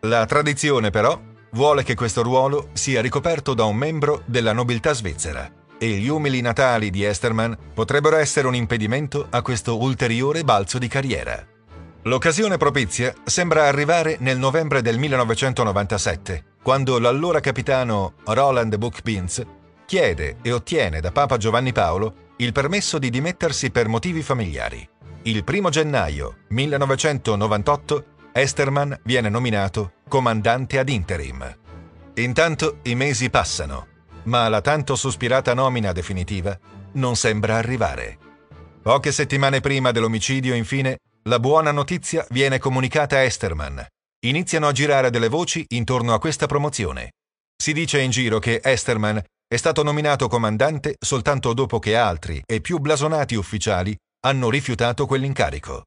La tradizione però vuole che questo ruolo sia ricoperto da un membro della nobiltà svizzera e gli umili natali di Esterman potrebbero essere un impedimento a questo ulteriore balzo di carriera. L'occasione propizia sembra arrivare nel novembre del 1997, quando l'allora capitano Roland Bookbeans chiede e ottiene da Papa Giovanni Paolo il permesso di dimettersi per motivi familiari. Il primo gennaio 1998 Esterman viene nominato comandante ad interim. Intanto i mesi passano, ma la tanto sospirata nomina definitiva non sembra arrivare. Poche settimane prima dell'omicidio, infine, la buona notizia viene comunicata a Esterman. Iniziano a girare delle voci intorno a questa promozione. Si dice in giro che Esterman è stato nominato comandante soltanto dopo che altri e più blasonati ufficiali hanno rifiutato quell'incarico.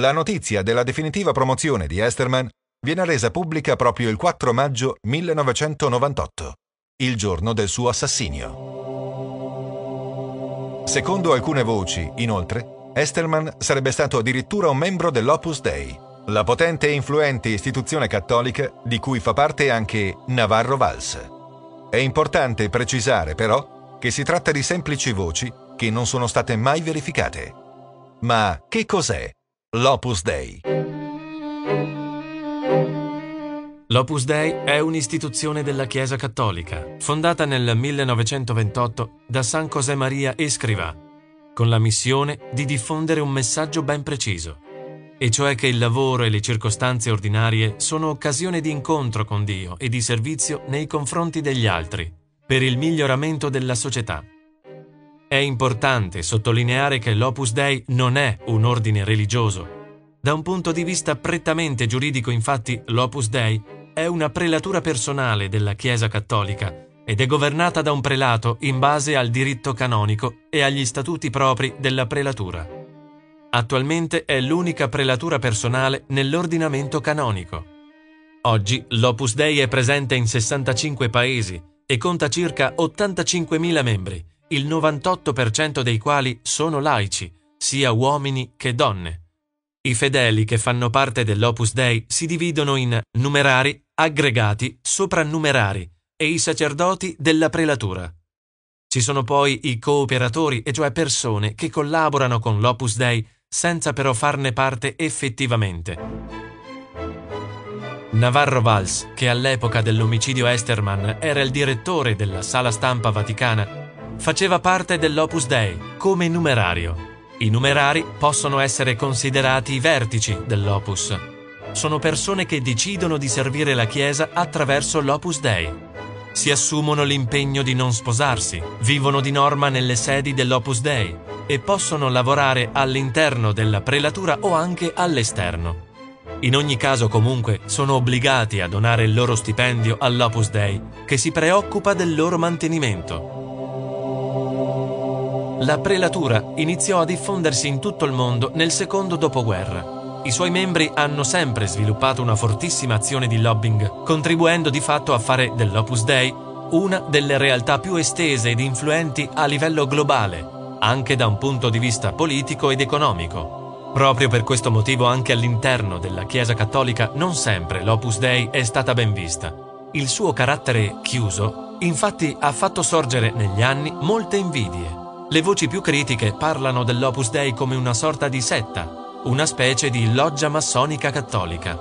La notizia della definitiva promozione di Esterman viene resa pubblica proprio il 4 maggio 1998, il giorno del suo assassinio. Secondo alcune voci, inoltre, Esterman sarebbe stato addirittura un membro dell'Opus Dei, la potente e influente istituzione cattolica di cui fa parte anche Navarro Valls. È importante precisare però che si tratta di semplici voci che non sono state mai verificate. Ma che cos'è l'Opus Dei? L'Opus Dei è un'istituzione della Chiesa Cattolica, fondata nel 1928 da San José Maria Escrivà con la missione di diffondere un messaggio ben preciso, e cioè che il lavoro e le circostanze ordinarie sono occasione di incontro con Dio e di servizio nei confronti degli altri, per il miglioramento della società. È importante sottolineare che l'Opus Dei non è un ordine religioso. Da un punto di vista prettamente giuridico, infatti, l'Opus Dei è una prelatura personale della Chiesa Cattolica ed è governata da un prelato in base al diritto canonico e agli statuti propri della prelatura. Attualmente è l'unica prelatura personale nell'ordinamento canonico. Oggi l'Opus Dei è presente in 65 paesi e conta circa 85.000 membri, il 98% dei quali sono laici, sia uomini che donne. I fedeli che fanno parte dell'Opus Dei si dividono in numerari, aggregati, soprannumerari e i sacerdoti della prelatura. Ci sono poi i cooperatori, e cioè persone che collaborano con l'Opus Dei senza però farne parte effettivamente. Navarro Valls, che all'epoca dell'omicidio Esterman era il direttore della sala stampa vaticana, faceva parte dell'Opus Dei come numerario. I numerari possono essere considerati i vertici dell'Opus. Sono persone che decidono di servire la Chiesa attraverso l'Opus Dei si assumono l'impegno di non sposarsi, vivono di norma nelle sedi dell'Opus Dei e possono lavorare all'interno della prelatura o anche all'esterno. In ogni caso comunque sono obbligati a donare il loro stipendio all'Opus Dei che si preoccupa del loro mantenimento. La prelatura iniziò a diffondersi in tutto il mondo nel secondo dopoguerra i suoi membri hanno sempre sviluppato una fortissima azione di lobbying, contribuendo di fatto a fare dell'Opus Dei una delle realtà più estese ed influenti a livello globale, anche da un punto di vista politico ed economico. Proprio per questo motivo anche all'interno della Chiesa Cattolica non sempre l'Opus Dei è stata ben vista. Il suo carattere chiuso, infatti, ha fatto sorgere negli anni molte invidie. Le voci più critiche parlano dell'Opus Dei come una sorta di setta, una specie di loggia massonica cattolica.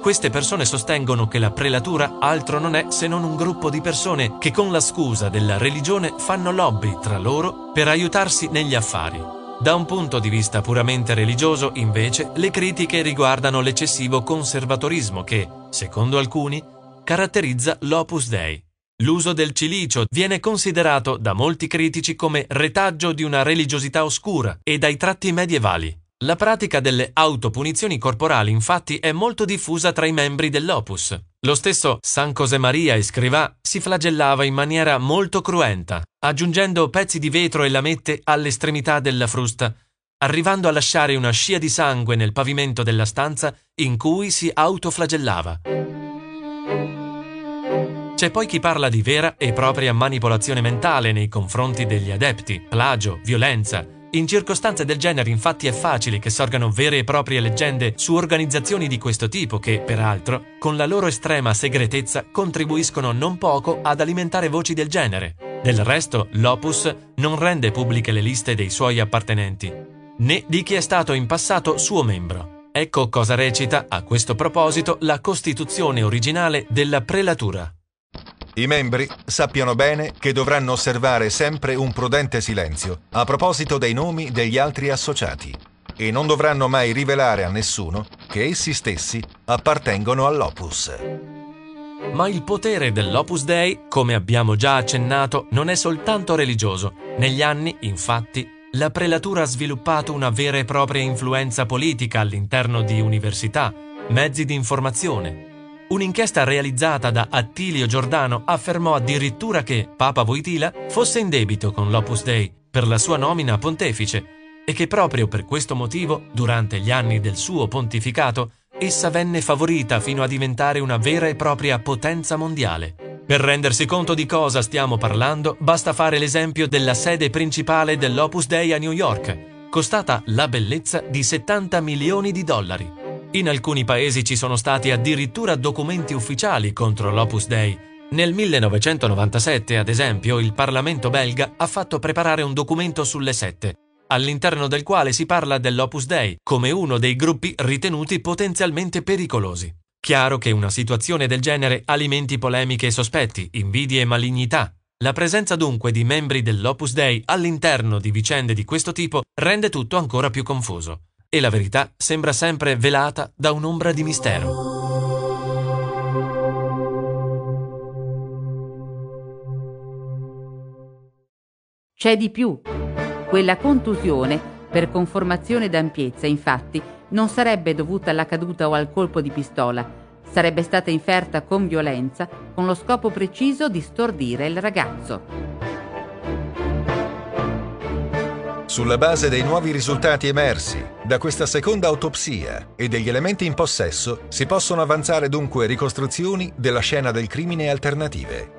Queste persone sostengono che la prelatura altro non è se non un gruppo di persone che con la scusa della religione fanno lobby tra loro per aiutarsi negli affari. Da un punto di vista puramente religioso, invece, le critiche riguardano l'eccessivo conservatorismo che, secondo alcuni, caratterizza l'Opus Dei. L'uso del cilicio viene considerato da molti critici come retaggio di una religiosità oscura e dai tratti medievali. La pratica delle autopunizioni corporali infatti è molto diffusa tra i membri dell'Opus. Lo stesso San Cosemaria Escrivà si flagellava in maniera molto cruenta, aggiungendo pezzi di vetro e lamette all'estremità della frusta, arrivando a lasciare una scia di sangue nel pavimento della stanza in cui si autoflagellava. C'è poi chi parla di vera e propria manipolazione mentale nei confronti degli adepti, plagio, violenza, in circostanze del genere infatti è facile che sorgano vere e proprie leggende su organizzazioni di questo tipo che, peraltro, con la loro estrema segretezza contribuiscono non poco ad alimentare voci del genere. Del resto, l'Opus non rende pubbliche le liste dei suoi appartenenti, né di chi è stato in passato suo membro. Ecco cosa recita, a questo proposito, la Costituzione originale della prelatura. I membri sappiano bene che dovranno osservare sempre un prudente silenzio a proposito dei nomi degli altri associati e non dovranno mai rivelare a nessuno che essi stessi appartengono all'Opus. Ma il potere dell'Opus Dei, come abbiamo già accennato, non è soltanto religioso. Negli anni, infatti, la prelatura ha sviluppato una vera e propria influenza politica all'interno di università, mezzi di informazione. Un'inchiesta realizzata da Attilio Giordano affermò addirittura che Papa Voitila fosse in debito con l'Opus Dei per la sua nomina a pontefice e che proprio per questo motivo, durante gli anni del suo pontificato, essa venne favorita fino a diventare una vera e propria potenza mondiale. Per rendersi conto di cosa stiamo parlando, basta fare l'esempio della sede principale dell'Opus Dei a New York, costata la bellezza di 70 milioni di dollari. In alcuni paesi ci sono stati addirittura documenti ufficiali contro l'Opus Dei. Nel 1997, ad esempio, il Parlamento belga ha fatto preparare un documento sulle sette, all'interno del quale si parla dell'Opus Dei come uno dei gruppi ritenuti potenzialmente pericolosi. Chiaro che una situazione del genere alimenti polemiche e sospetti, invidie e malignità. La presenza dunque di membri dell'Opus Dei all'interno di vicende di questo tipo rende tutto ancora più confuso e la verità sembra sempre velata da un'ombra di mistero. C'è di più. Quella contusione, per conformazione d'ampiezza, infatti, non sarebbe dovuta alla caduta o al colpo di pistola, sarebbe stata inferta con violenza con lo scopo preciso di stordire il ragazzo. Sulla base dei nuovi risultati emersi da questa seconda autopsia e degli elementi in possesso, si possono avanzare dunque ricostruzioni della scena del crimine alternative.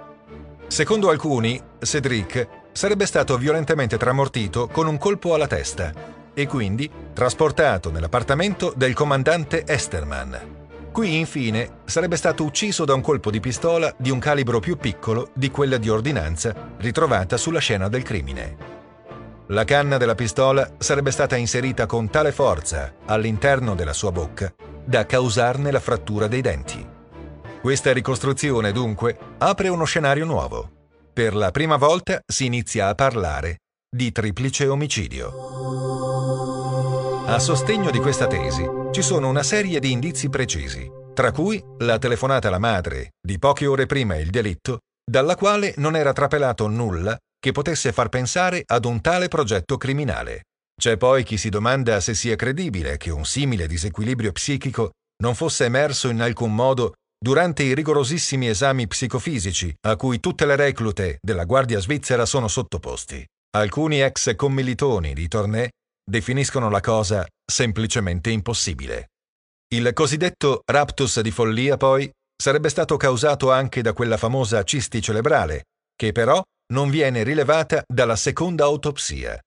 Secondo alcuni, Cedric sarebbe stato violentemente tramortito con un colpo alla testa e quindi trasportato nell'appartamento del comandante Esterman. Qui, infine, sarebbe stato ucciso da un colpo di pistola di un calibro più piccolo di quella di ordinanza ritrovata sulla scena del crimine. La canna della pistola sarebbe stata inserita con tale forza all'interno della sua bocca da causarne la frattura dei denti. Questa ricostruzione, dunque, apre uno scenario nuovo. Per la prima volta si inizia a parlare di triplice omicidio. A sostegno di questa tesi ci sono una serie di indizi precisi, tra cui la telefonata alla madre di poche ore prima il delitto, dalla quale non era trapelato nulla che potesse far pensare ad un tale progetto criminale. C'è poi chi si domanda se sia credibile che un simile disequilibrio psichico non fosse emerso in alcun modo durante i rigorosissimi esami psicofisici a cui tutte le reclute della Guardia svizzera sono sottoposti. Alcuni ex commilitoni di Tornè definiscono la cosa semplicemente impossibile. Il cosiddetto raptus di follia, poi, sarebbe stato causato anche da quella famosa cisti cerebrale, che però non viene rilevata dalla seconda autopsia.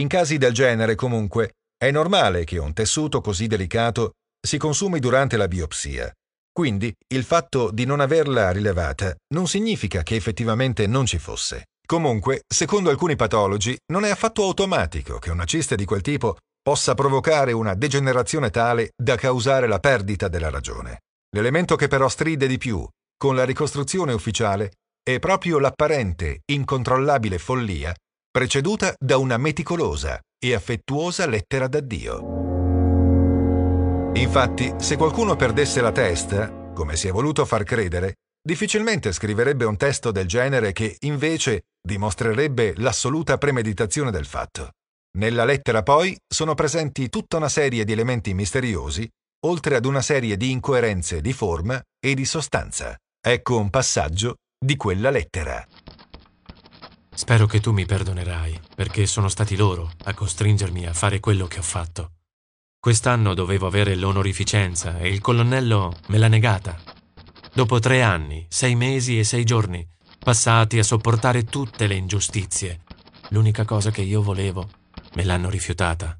In casi del genere, comunque, è normale che un tessuto così delicato si consumi durante la biopsia. Quindi il fatto di non averla rilevata non significa che effettivamente non ci fosse. Comunque, secondo alcuni patologi, non è affatto automatico che una ciste di quel tipo possa provocare una degenerazione tale da causare la perdita della ragione. L'elemento che però stride di più con la ricostruzione ufficiale è proprio l'apparente, incontrollabile follia preceduta da una meticolosa e affettuosa lettera d'addio. Infatti, se qualcuno perdesse la testa, come si è voluto far credere, difficilmente scriverebbe un testo del genere che, invece, dimostrerebbe l'assoluta premeditazione del fatto. Nella lettera, poi, sono presenti tutta una serie di elementi misteriosi, oltre ad una serie di incoerenze di forma e di sostanza. Ecco un passaggio di quella lettera. Spero che tu mi perdonerai, perché sono stati loro a costringermi a fare quello che ho fatto. Quest'anno dovevo avere l'onorificenza e il colonnello me l'ha negata. Dopo tre anni, sei mesi e sei giorni, passati a sopportare tutte le ingiustizie, l'unica cosa che io volevo, me l'hanno rifiutata.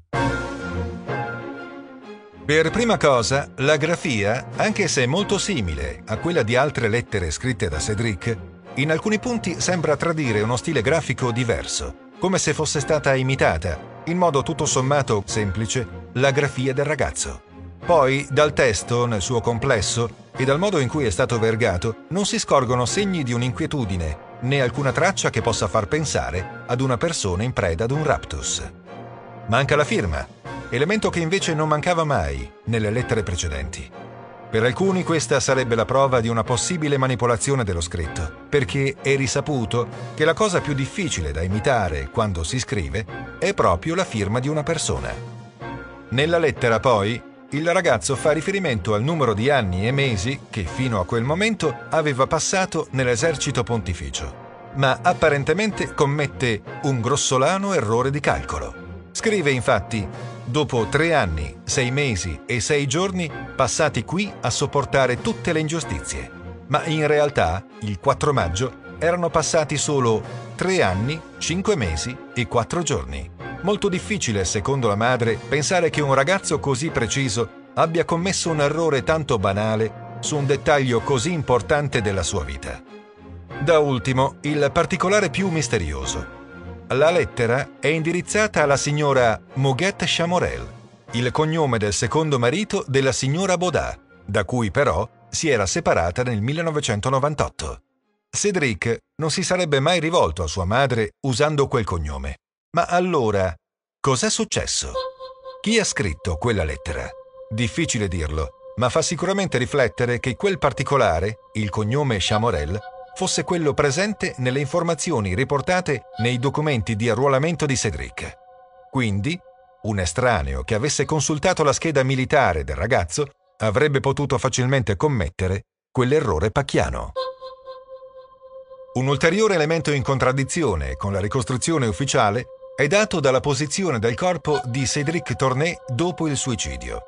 Per prima cosa, la grafia, anche se molto simile a quella di altre lettere scritte da Cedric, in alcuni punti sembra tradire uno stile grafico diverso, come se fosse stata imitata, in modo tutto sommato semplice, la grafia del ragazzo. Poi, dal testo, nel suo complesso, e dal modo in cui è stato vergato, non si scorgono segni di un'inquietudine, né alcuna traccia che possa far pensare ad una persona in preda ad un raptus. Manca la firma, elemento che invece non mancava mai nelle lettere precedenti. Per alcuni questa sarebbe la prova di una possibile manipolazione dello scritto, perché è risaputo che la cosa più difficile da imitare quando si scrive è proprio la firma di una persona. Nella lettera poi il ragazzo fa riferimento al numero di anni e mesi che fino a quel momento aveva passato nell'esercito pontificio, ma apparentemente commette un grossolano errore di calcolo. Scrive infatti dopo tre anni, sei mesi e sei giorni passati qui a sopportare tutte le ingiustizie. Ma in realtà, il 4 maggio, erano passati solo tre anni, cinque mesi e quattro giorni. Molto difficile, secondo la madre, pensare che un ragazzo così preciso abbia commesso un errore tanto banale su un dettaglio così importante della sua vita. Da ultimo, il particolare più misterioso. La lettera è indirizzata alla signora Moguette Chamorel, il cognome del secondo marito della signora Baudin, da cui però si era separata nel 1998. Cédric non si sarebbe mai rivolto a sua madre usando quel cognome. Ma allora, cos'è successo? Chi ha scritto quella lettera? Difficile dirlo, ma fa sicuramente riflettere che quel particolare, il cognome Chamorel, fosse quello presente nelle informazioni riportate nei documenti di arruolamento di Cedric. Quindi, un estraneo che avesse consultato la scheda militare del ragazzo avrebbe potuto facilmente commettere quell'errore pacchiano. Un ulteriore elemento in contraddizione con la ricostruzione ufficiale è dato dalla posizione del corpo di Cédric Torné dopo il suicidio.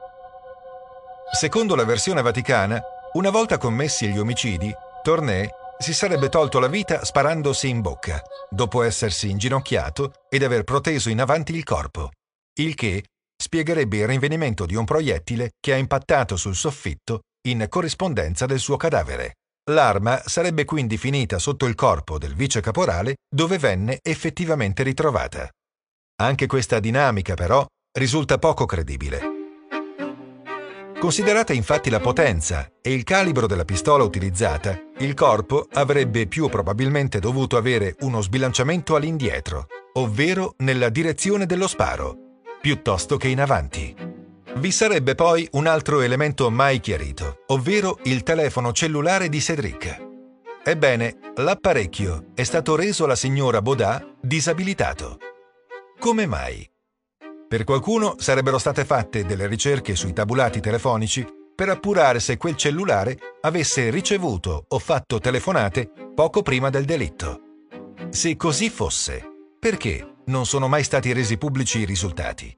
Secondo la versione vaticana, una volta commessi gli omicidi, Torné si sarebbe tolto la vita sparandosi in bocca, dopo essersi inginocchiato ed aver proteso in avanti il corpo, il che spiegherebbe il rinvenimento di un proiettile che ha impattato sul soffitto in corrispondenza del suo cadavere. L'arma sarebbe quindi finita sotto il corpo del vice caporale dove venne effettivamente ritrovata. Anche questa dinamica, però, risulta poco credibile. Considerata infatti la potenza e il calibro della pistola utilizzata, il corpo avrebbe più probabilmente dovuto avere uno sbilanciamento all'indietro, ovvero nella direzione dello sparo, piuttosto che in avanti. Vi sarebbe poi un altro elemento mai chiarito, ovvero il telefono cellulare di Cedric. Ebbene, l'apparecchio è stato reso alla signora Baudin disabilitato. Come mai? Per qualcuno sarebbero state fatte delle ricerche sui tabulati telefonici per appurare se quel cellulare avesse ricevuto o fatto telefonate poco prima del delitto. Se così fosse, perché non sono mai stati resi pubblici i risultati?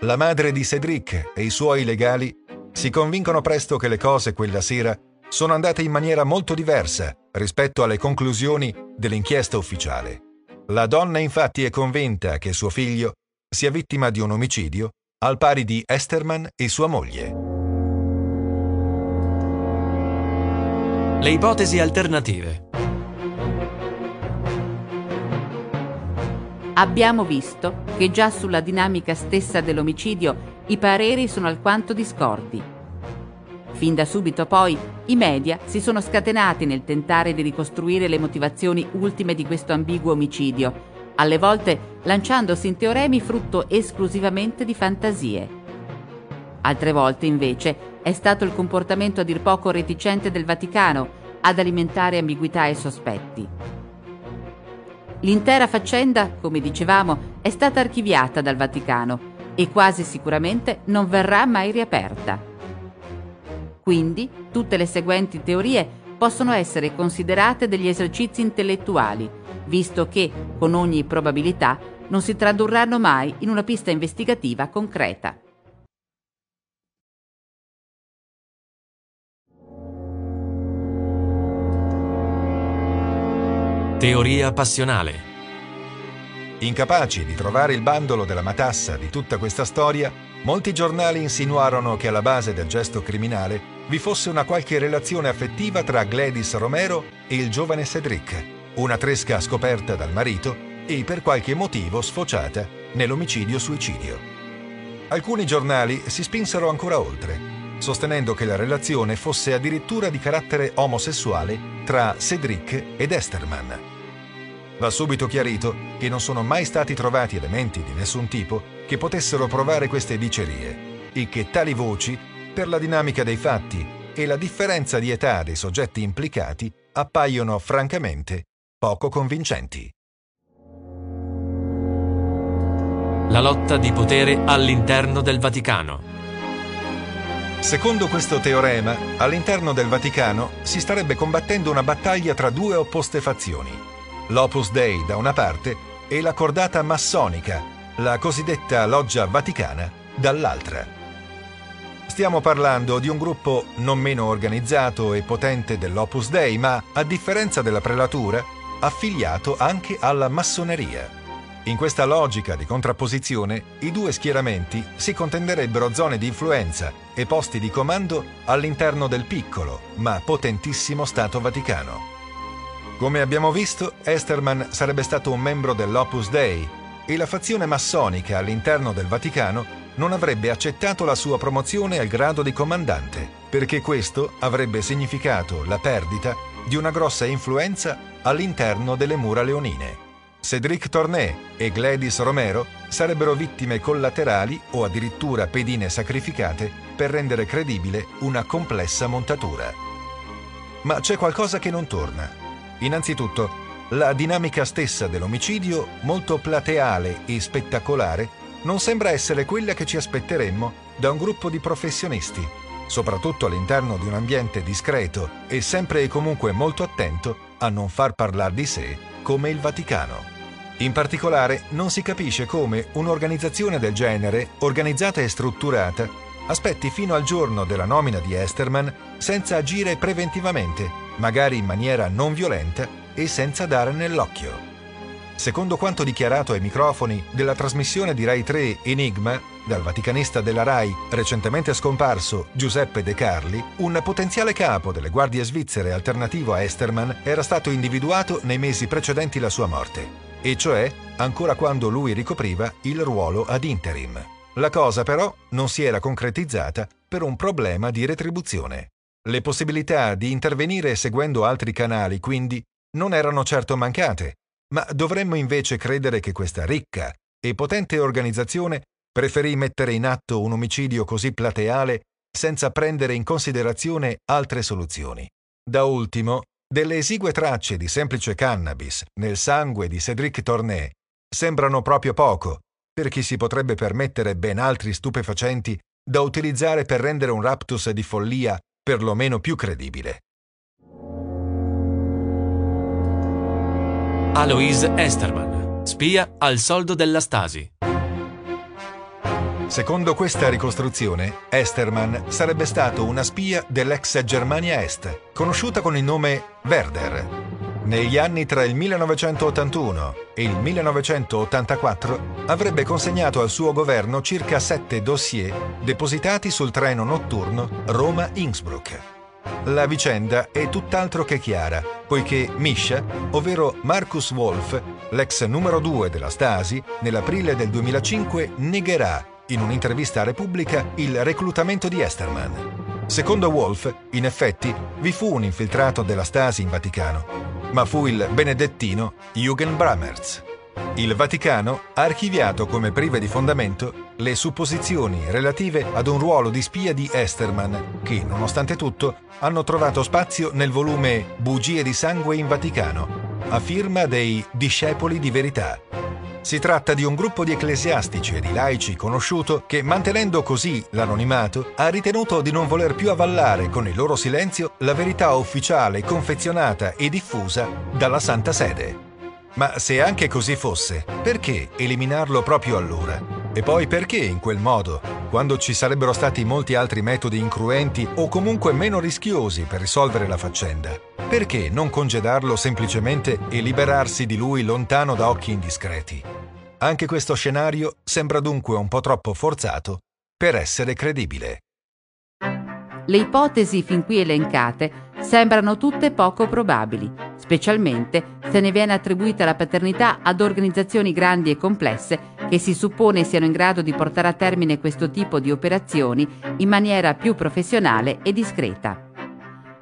La madre di Cedric e i suoi legali si convincono presto che le cose quella sera sono andate in maniera molto diversa rispetto alle conclusioni dell'inchiesta ufficiale. La donna infatti è convinta che suo figlio sia vittima di un omicidio, al pari di Esterman e sua moglie. Le ipotesi alternative. Abbiamo visto che già sulla dinamica stessa dell'omicidio i pareri sono alquanto discordi. Fin da subito poi i media si sono scatenati nel tentare di ricostruire le motivazioni ultime di questo ambiguo omicidio, alle volte lanciandosi in teoremi frutto esclusivamente di fantasie. Altre volte, invece, è stato il comportamento a dir poco reticente del Vaticano ad alimentare ambiguità e sospetti. L'intera faccenda, come dicevamo, è stata archiviata dal Vaticano e quasi sicuramente non verrà mai riaperta. Quindi tutte le seguenti teorie possono essere considerate degli esercizi intellettuali, visto che, con ogni probabilità, non si tradurranno mai in una pista investigativa concreta. Teoria passionale. Incapaci di trovare il bandolo della matassa di tutta questa storia, molti giornali insinuarono che alla base del gesto criminale vi fosse una qualche relazione affettiva tra Gladys Romero e il giovane Cedric, una tresca scoperta dal marito e per qualche motivo sfociata nell'omicidio-suicidio. Alcuni giornali si spinsero ancora oltre, sostenendo che la relazione fosse addirittura di carattere omosessuale tra Cedric ed Esterman. Va subito chiarito che non sono mai stati trovati elementi di nessun tipo che potessero provare queste dicerie e che tali voci, per la dinamica dei fatti e la differenza di età dei soggetti implicati, appaiono francamente poco convincenti. La lotta di potere all'interno del Vaticano. Secondo questo teorema, all'interno del Vaticano si starebbe combattendo una battaglia tra due opposte fazioni, l'Opus Dei da una parte e la cordata massonica, la cosiddetta Loggia Vaticana, dall'altra. Stiamo parlando di un gruppo non meno organizzato e potente dell'Opus Dei, ma, a differenza della prelatura, affiliato anche alla massoneria. In questa logica di contrapposizione, i due schieramenti si contenderebbero zone di influenza e posti di comando all'interno del piccolo, ma potentissimo Stato Vaticano. Come abbiamo visto, Esterman sarebbe stato un membro dell'Opus Dei e la fazione massonica all'interno del Vaticano non avrebbe accettato la sua promozione al grado di comandante, perché questo avrebbe significato la perdita di una grossa influenza all'interno delle mura leonine. Cédric Torné e Gladys Romero sarebbero vittime collaterali o addirittura pedine sacrificate per rendere credibile una complessa montatura. Ma c'è qualcosa che non torna. Innanzitutto, la dinamica stessa dell'omicidio, molto plateale e spettacolare, non sembra essere quella che ci aspetteremmo da un gruppo di professionisti, soprattutto all'interno di un ambiente discreto e sempre e comunque molto attento a non far parlare di sé come il Vaticano. In particolare non si capisce come un'organizzazione del genere, organizzata e strutturata, aspetti fino al giorno della nomina di Esterman senza agire preventivamente, magari in maniera non violenta e senza dare nell'occhio. Secondo quanto dichiarato ai microfoni della trasmissione di Rai 3 Enigma, dal vaticanista della Rai, recentemente scomparso Giuseppe De Carli, un potenziale capo delle guardie svizzere alternativo a Esterman era stato individuato nei mesi precedenti la sua morte e cioè ancora quando lui ricopriva il ruolo ad interim. La cosa però non si era concretizzata per un problema di retribuzione. Le possibilità di intervenire seguendo altri canali quindi non erano certo mancate, ma dovremmo invece credere che questa ricca e potente organizzazione preferì mettere in atto un omicidio così plateale senza prendere in considerazione altre soluzioni. Da ultimo, delle esigue tracce di semplice cannabis nel sangue di Cédric Torné sembrano proprio poco per chi si potrebbe permettere ben altri stupefacenti da utilizzare per rendere un raptus di follia perlomeno più credibile. Aloise Esterman, spia al soldo della Stasi. Secondo questa ricostruzione, Esterman sarebbe stato una spia dell'ex Germania Est, conosciuta con il nome Werder. Negli anni tra il 1981 e il 1984 avrebbe consegnato al suo governo circa sette dossier depositati sul treno notturno Roma-Innsbruck. La vicenda è tutt'altro che chiara, poiché Misha, ovvero Marcus Wolf, l'ex numero 2 della Stasi, nell'aprile del 2005 negherà in un'intervista a Repubblica il reclutamento di Esterman. Secondo Wolf, in effetti, vi fu un infiltrato della Stasi in Vaticano, ma fu il benedettino Jürgen Brammertz. Il Vaticano ha archiviato come prive di fondamento le supposizioni relative ad un ruolo di spia di Esterman che, nonostante tutto, hanno trovato spazio nel volume Bugie di sangue in Vaticano, a firma dei Discepoli di Verità, si tratta di un gruppo di ecclesiastici e di laici conosciuto che, mantenendo così l'anonimato, ha ritenuto di non voler più avvallare con il loro silenzio la verità ufficiale confezionata e diffusa dalla Santa Sede. Ma se anche così fosse, perché eliminarlo proprio allora? E poi perché in quel modo, quando ci sarebbero stati molti altri metodi incruenti o comunque meno rischiosi per risolvere la faccenda? Perché non congedarlo semplicemente e liberarsi di lui lontano da occhi indiscreti? Anche questo scenario sembra dunque un po' troppo forzato per essere credibile. Le ipotesi fin qui elencate sembrano tutte poco probabili, specialmente se ne viene attribuita la paternità ad organizzazioni grandi e complesse che si suppone siano in grado di portare a termine questo tipo di operazioni in maniera più professionale e discreta.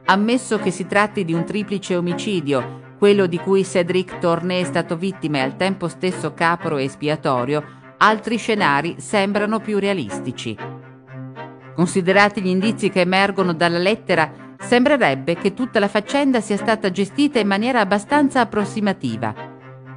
Ammesso che si tratti di un triplice omicidio, quello di cui Cedric Tournay è stato vittima e al tempo stesso capro e espiatorio, altri scenari sembrano più realistici. Considerati gli indizi che emergono dalla lettera, sembrerebbe che tutta la faccenda sia stata gestita in maniera abbastanza approssimativa,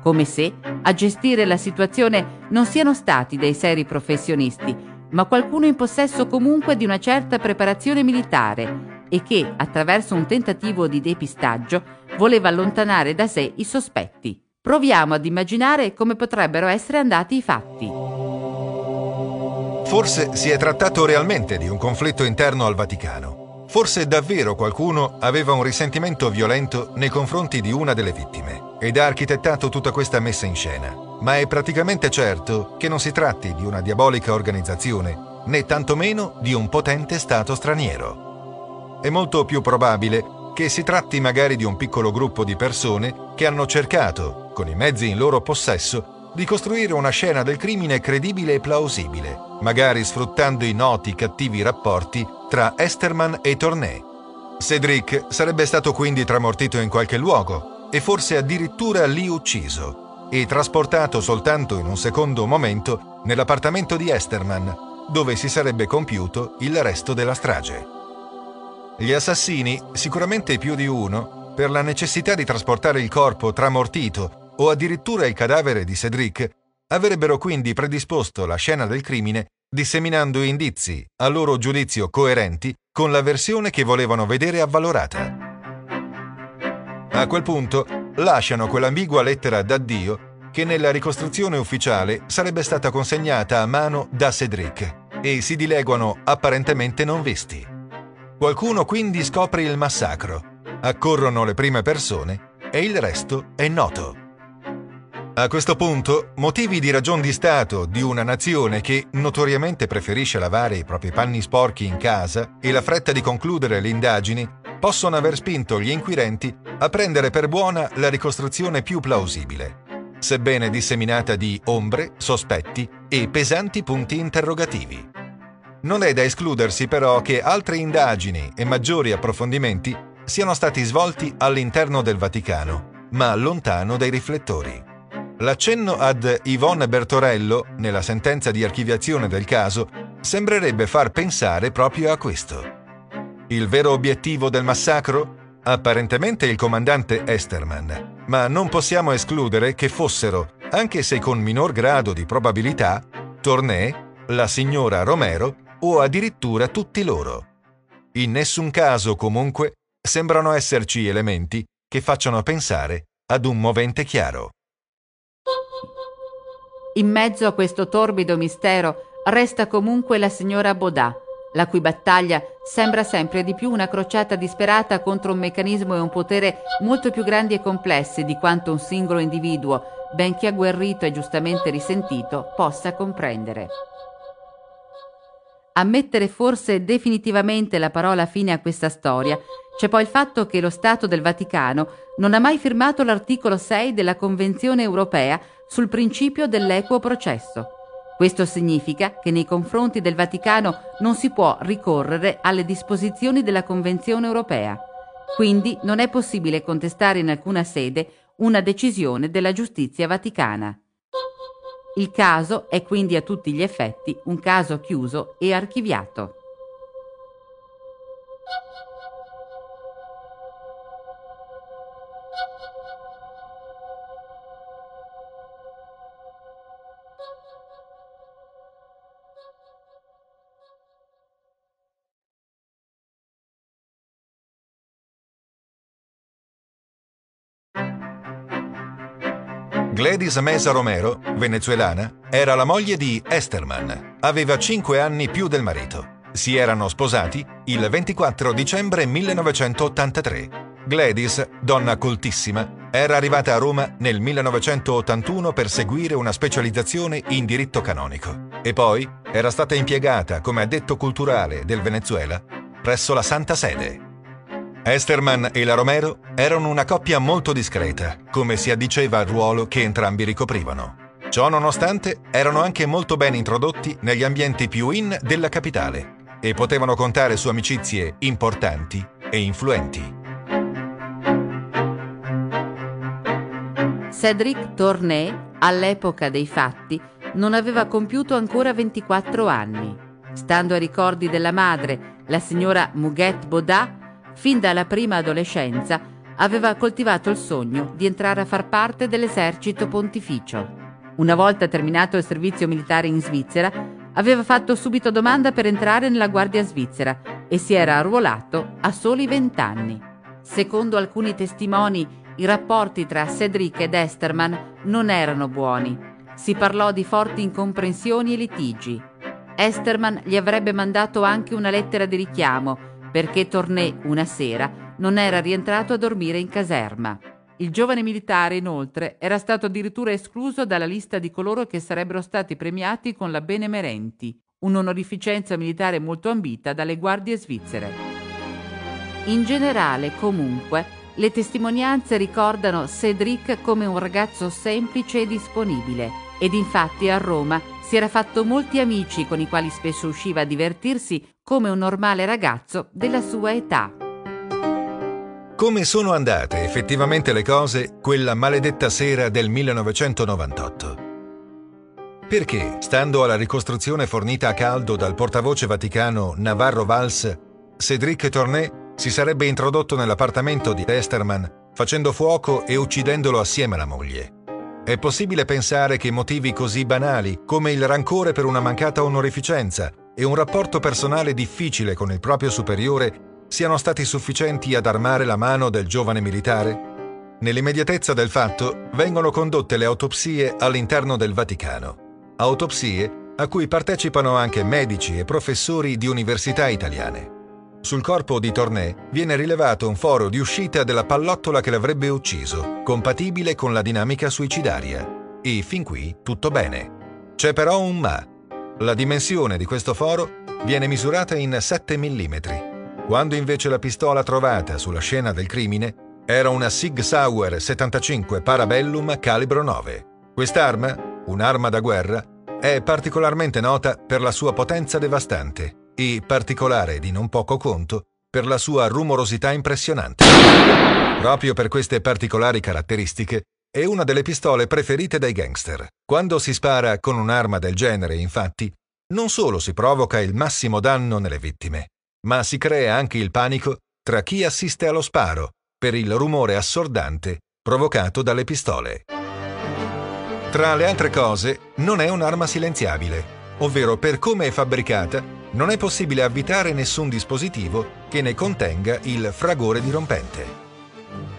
come se a gestire la situazione non siano stati dei seri professionisti, ma qualcuno in possesso comunque di una certa preparazione militare e che, attraverso un tentativo di depistaggio, voleva allontanare da sé i sospetti. Proviamo ad immaginare come potrebbero essere andati i fatti. Forse si è trattato realmente di un conflitto interno al Vaticano. Forse davvero qualcuno aveva un risentimento violento nei confronti di una delle vittime ed ha architettato tutta questa messa in scena. Ma è praticamente certo che non si tratti di una diabolica organizzazione, né tantomeno di un potente Stato straniero. È molto più probabile che si tratti magari di un piccolo gruppo di persone che hanno cercato, con i mezzi in loro possesso, di costruire una scena del crimine credibile e plausibile, magari sfruttando i noti cattivi rapporti tra Esterman e Tournay. Cedric sarebbe stato quindi tramortito in qualche luogo e forse addirittura lì ucciso e trasportato soltanto in un secondo momento nell'appartamento di Esterman, dove si sarebbe compiuto il resto della strage. Gli assassini, sicuramente più di uno, per la necessità di trasportare il corpo tramortito o addirittura il cadavere di Cedric, avrebbero quindi predisposto la scena del crimine disseminando indizi, a loro giudizio coerenti, con la versione che volevano vedere avvalorata. A quel punto lasciano quell'ambigua lettera d'addio che nella ricostruzione ufficiale sarebbe stata consegnata a mano da Cedric e si dileguano apparentemente non visti. Qualcuno quindi scopre il massacro, accorrono le prime persone e il resto è noto. A questo punto, motivi di ragion di Stato di una nazione che notoriamente preferisce lavare i propri panni sporchi in casa e la fretta di concludere le indagini possono aver spinto gli inquirenti a prendere per buona la ricostruzione più plausibile, sebbene disseminata di ombre, sospetti e pesanti punti interrogativi. Non è da escludersi però che altre indagini e maggiori approfondimenti siano stati svolti all'interno del Vaticano, ma lontano dai riflettori. L'accenno ad Yvonne Bertorello nella sentenza di archiviazione del caso sembrerebbe far pensare proprio a questo. Il vero obiettivo del massacro? Apparentemente il comandante Esterman, ma non possiamo escludere che fossero, anche se con minor grado di probabilità, Tournay, la signora Romero o addirittura tutti loro. In nessun caso, comunque, sembrano esserci elementi che facciano pensare ad un movente chiaro. In mezzo a questo torbido mistero resta comunque la signora Baudà, la cui battaglia sembra sempre di più una crociata disperata contro un meccanismo e un potere molto più grandi e complessi di quanto un singolo individuo, benché agguerrito e giustamente risentito, possa comprendere. A mettere forse definitivamente la parola fine a questa storia c'è poi il fatto che lo Stato del Vaticano non ha mai firmato l'articolo 6 della Convenzione europea sul principio dell'equo processo. Questo significa che nei confronti del Vaticano non si può ricorrere alle disposizioni della Convenzione europea. Quindi non è possibile contestare in alcuna sede una decisione della giustizia vaticana. Il caso è quindi a tutti gli effetti un caso chiuso e archiviato. Gladys Mesa Romero, venezuelana, era la moglie di Esterman. Aveva 5 anni più del marito. Si erano sposati il 24 dicembre 1983. Gladys, donna coltissima, era arrivata a Roma nel 1981 per seguire una specializzazione in diritto canonico e poi era stata impiegata come addetto culturale del Venezuela presso la Santa Sede. Esterman e la Romero erano una coppia molto discreta, come si addiceva al ruolo che entrambi ricoprivano. Ciò nonostante, erano anche molto ben introdotti negli ambienti più in della capitale e potevano contare su amicizie importanti e influenti. Cédric Tournay, all'epoca dei fatti, non aveva compiuto ancora 24 anni. Stando ai ricordi della madre, la signora Muguette Baudin, fin dalla prima adolescenza, aveva coltivato il sogno di entrare a far parte dell'esercito pontificio. Una volta terminato il servizio militare in Svizzera, aveva fatto subito domanda per entrare nella Guardia Svizzera e si era arruolato a soli vent'anni. Secondo alcuni testimoni, i rapporti tra Cedric ed Esterman non erano buoni. Si parlò di forti incomprensioni e litigi. Esterman gli avrebbe mandato anche una lettera di richiamo perché Torné una sera non era rientrato a dormire in caserma. Il giovane militare, inoltre, era stato addirittura escluso dalla lista di coloro che sarebbero stati premiati con la Benemerenti, un'onorificenza militare molto ambita dalle guardie svizzere. In generale, comunque, le testimonianze ricordano Cédric come un ragazzo semplice e disponibile ed infatti a Roma si era fatto molti amici con i quali spesso usciva a divertirsi come un normale ragazzo della sua età. Come sono andate effettivamente le cose quella maledetta sera del 1998? Perché, stando alla ricostruzione fornita a caldo dal portavoce vaticano Navarro Valls, Cédric Tournay si sarebbe introdotto nell'appartamento di Esterman facendo fuoco e uccidendolo assieme alla moglie. È possibile pensare che motivi così banali come il rancore per una mancata onorificenza e un rapporto personale difficile con il proprio superiore siano stati sufficienti ad armare la mano del giovane militare? Nell'immediatezza del fatto vengono condotte le autopsie all'interno del Vaticano, autopsie a cui partecipano anche medici e professori di università italiane. Sul corpo di Tornè viene rilevato un foro di uscita della pallottola che l'avrebbe ucciso, compatibile con la dinamica suicidaria. E fin qui tutto bene. C'è però un ma. La dimensione di questo foro viene misurata in 7 mm, quando invece la pistola trovata sulla scena del crimine era una Sig Sauer 75 Parabellum calibro 9. Quest'arma, un'arma da guerra, è particolarmente nota per la sua potenza devastante e particolare di non poco conto per la sua rumorosità impressionante. Proprio per queste particolari caratteristiche è una delle pistole preferite dai gangster. Quando si spara con un'arma del genere, infatti, non solo si provoca il massimo danno nelle vittime, ma si crea anche il panico tra chi assiste allo sparo per il rumore assordante provocato dalle pistole. Tra le altre cose, non è un'arma silenziabile, ovvero per come è fabbricata non è possibile avvitare nessun dispositivo che ne contenga il fragore dirompente.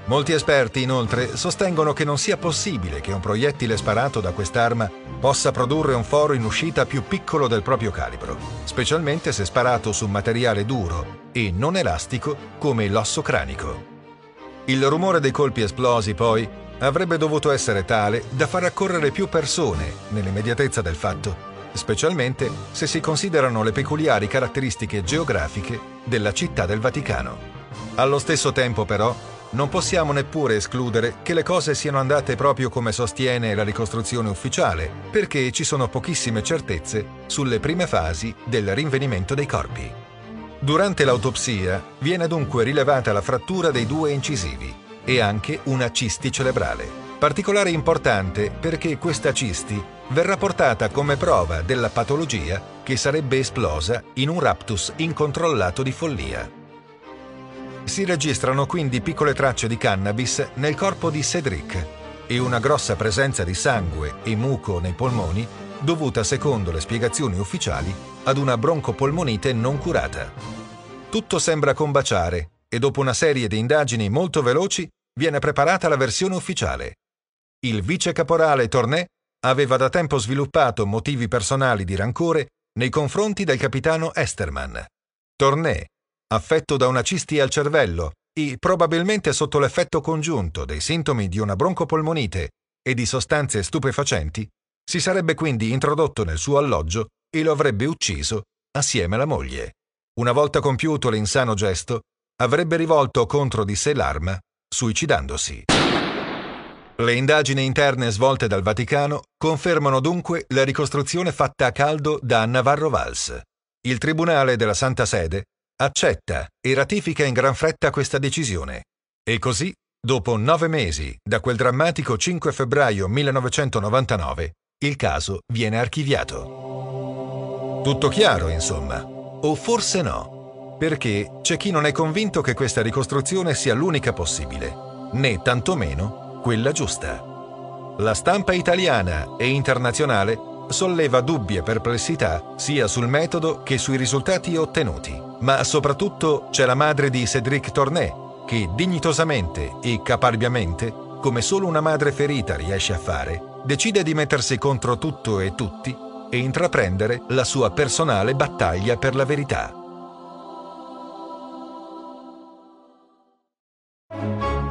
Molti esperti inoltre sostengono che non sia possibile che un proiettile sparato da quest'arma possa produrre un foro in uscita più piccolo del proprio calibro, specialmente se sparato su materiale duro e non elastico come l'osso cranico. Il rumore dei colpi esplosi, poi, avrebbe dovuto essere tale da far accorrere più persone nell'immediatezza del fatto specialmente se si considerano le peculiari caratteristiche geografiche della città del Vaticano. Allo stesso tempo, però, non possiamo neppure escludere che le cose siano andate proprio come sostiene la ricostruzione ufficiale, perché ci sono pochissime certezze sulle prime fasi del rinvenimento dei corpi. Durante l'autopsia viene dunque rilevata la frattura dei due incisivi e anche una cisti cerebrale. Particolare importante perché questa cisti verrà portata come prova della patologia che sarebbe esplosa in un raptus incontrollato di follia. Si registrano quindi piccole tracce di cannabis nel corpo di Cedric e una grossa presenza di sangue e muco nei polmoni dovuta, secondo le spiegazioni ufficiali, ad una broncopolmonite non curata. Tutto sembra combaciare e dopo una serie di indagini molto veloci viene preparata la versione ufficiale. Il vice caporale Tornè aveva da tempo sviluppato motivi personali di rancore nei confronti del capitano Esterman. Tornè, affetto da una cisti al cervello e probabilmente sotto l'effetto congiunto dei sintomi di una broncopolmonite e di sostanze stupefacenti, si sarebbe quindi introdotto nel suo alloggio e lo avrebbe ucciso assieme alla moglie. Una volta compiuto l'insano gesto, avrebbe rivolto contro di sé l'arma, suicidandosi. Le indagini interne svolte dal Vaticano confermano dunque la ricostruzione fatta a caldo da Navarro Valls. Il Tribunale della Santa Sede accetta e ratifica in gran fretta questa decisione. E così, dopo nove mesi da quel drammatico 5 febbraio 1999, il caso viene archiviato. Tutto chiaro, insomma. O forse no, perché c'è chi non è convinto che questa ricostruzione sia l'unica possibile, né tantomeno quella giusta. La stampa italiana e internazionale solleva dubbi e perplessità sia sul metodo che sui risultati ottenuti, ma soprattutto c'è la madre di Cédric Tornet che dignitosamente e caparbiamente, come solo una madre ferita riesce a fare, decide di mettersi contro tutto e tutti e intraprendere la sua personale battaglia per la verità.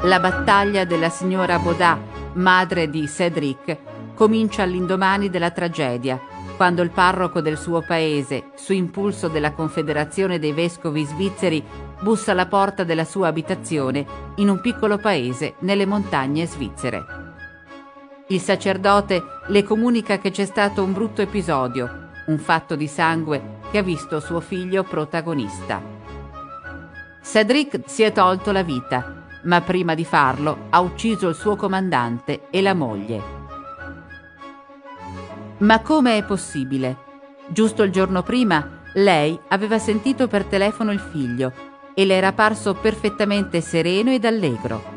La battaglia della signora Baudin, madre di Cédric, comincia all'indomani della tragedia, quando il parroco del suo paese, su impulso della Confederazione dei Vescovi Svizzeri, bussa alla porta della sua abitazione in un piccolo paese nelle montagne svizzere. Il sacerdote le comunica che c'è stato un brutto episodio, un fatto di sangue che ha visto suo figlio protagonista. Cedric si è tolto la vita ma prima di farlo ha ucciso il suo comandante e la moglie. Ma come è possibile? Giusto il giorno prima lei aveva sentito per telefono il figlio e le era parso perfettamente sereno ed allegro.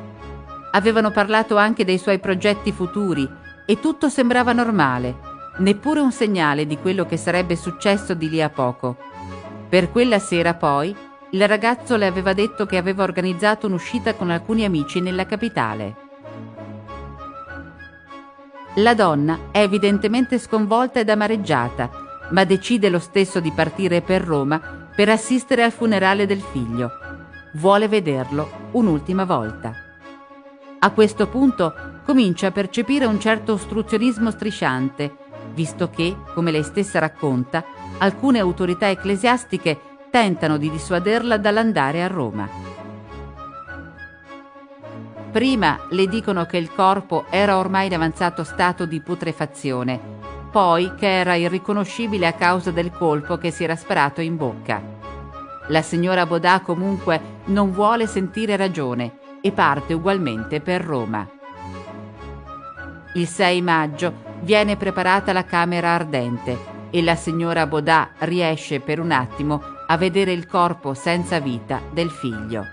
Avevano parlato anche dei suoi progetti futuri e tutto sembrava normale, neppure un segnale di quello che sarebbe successo di lì a poco. Per quella sera poi il ragazzo le aveva detto che aveva organizzato un'uscita con alcuni amici nella capitale. La donna è evidentemente sconvolta ed amareggiata, ma decide lo stesso di partire per Roma per assistere al funerale del figlio. Vuole vederlo un'ultima volta. A questo punto comincia a percepire un certo ostruzionismo strisciante, visto che, come lei stessa racconta, alcune autorità ecclesiastiche tentano di dissuaderla dall'andare a Roma. Prima le dicono che il corpo era ormai in avanzato stato di putrefazione, poi che era irriconoscibile a causa del colpo che si era sparato in bocca. La signora Bodà comunque non vuole sentire ragione e parte ugualmente per Roma. Il 6 maggio viene preparata la camera ardente e la signora Bodà riesce per un attimo a vedere il corpo senza vita del figlio.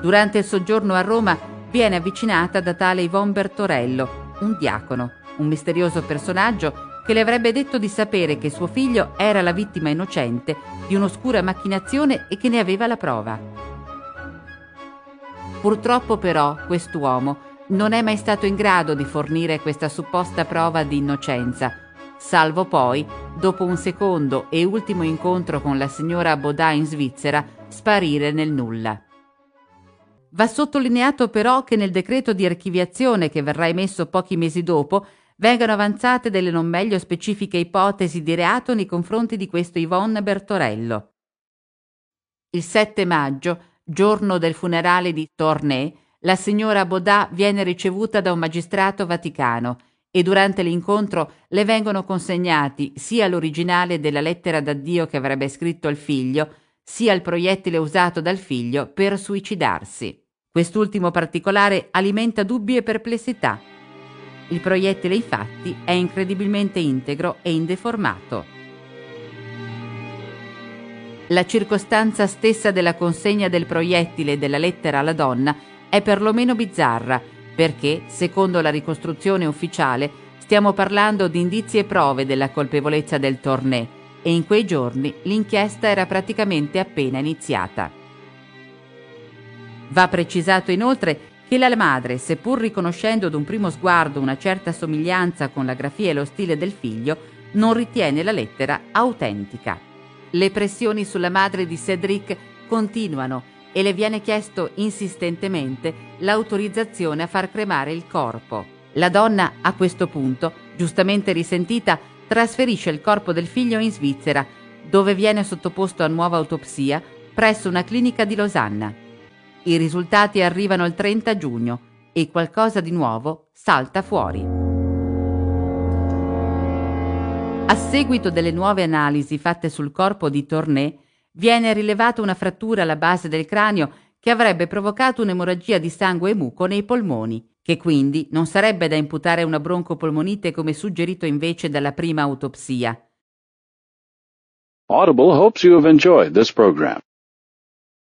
Durante il soggiorno a Roma viene avvicinata da tale Yvonne Bertorello, un diacono, un misterioso personaggio che le avrebbe detto di sapere che suo figlio era la vittima innocente di un'oscura macchinazione e che ne aveva la prova. Purtroppo però quest'uomo non è mai stato in grado di fornire questa supposta prova di innocenza, salvo poi, dopo un secondo e ultimo incontro con la signora Baudin in Svizzera, sparire nel nulla. Va sottolineato però che nel decreto di archiviazione che verrà emesso pochi mesi dopo vengano avanzate delle non meglio specifiche ipotesi di reato nei confronti di questo Yvonne Bertorello. Il 7 maggio, giorno del funerale di Tournai, la signora Baudin viene ricevuta da un magistrato vaticano e durante l'incontro le vengono consegnati sia l'originale della lettera d'addio che avrebbe scritto al figlio, sia il proiettile usato dal figlio per suicidarsi. Quest'ultimo particolare alimenta dubbi e perplessità. Il proiettile infatti è incredibilmente integro e indeformato. La circostanza stessa della consegna del proiettile e della lettera alla donna è perlomeno bizzarra, perché, secondo la ricostruzione ufficiale, stiamo parlando di indizi e prove della colpevolezza del Tornè e in quei giorni l'inchiesta era praticamente appena iniziata. Va precisato inoltre che la madre, seppur riconoscendo ad un primo sguardo una certa somiglianza con la grafia e lo stile del figlio, non ritiene la lettera autentica. Le pressioni sulla madre di Cedric continuano e le viene chiesto insistentemente l'autorizzazione a far cremare il corpo. La donna, a questo punto, giustamente risentita, trasferisce il corpo del figlio in Svizzera, dove viene sottoposto a nuova autopsia presso una clinica di Losanna. I risultati arrivano il 30 giugno e qualcosa di nuovo salta fuori. A seguito delle nuove analisi fatte sul corpo di Tournai, viene rilevata una frattura alla base del cranio che avrebbe provocato un'emorragia di sangue e muco nei polmoni, che quindi non sarebbe da imputare a una broncopolmonite come suggerito invece dalla prima autopsia. Audible hopes you have enjoyed this program.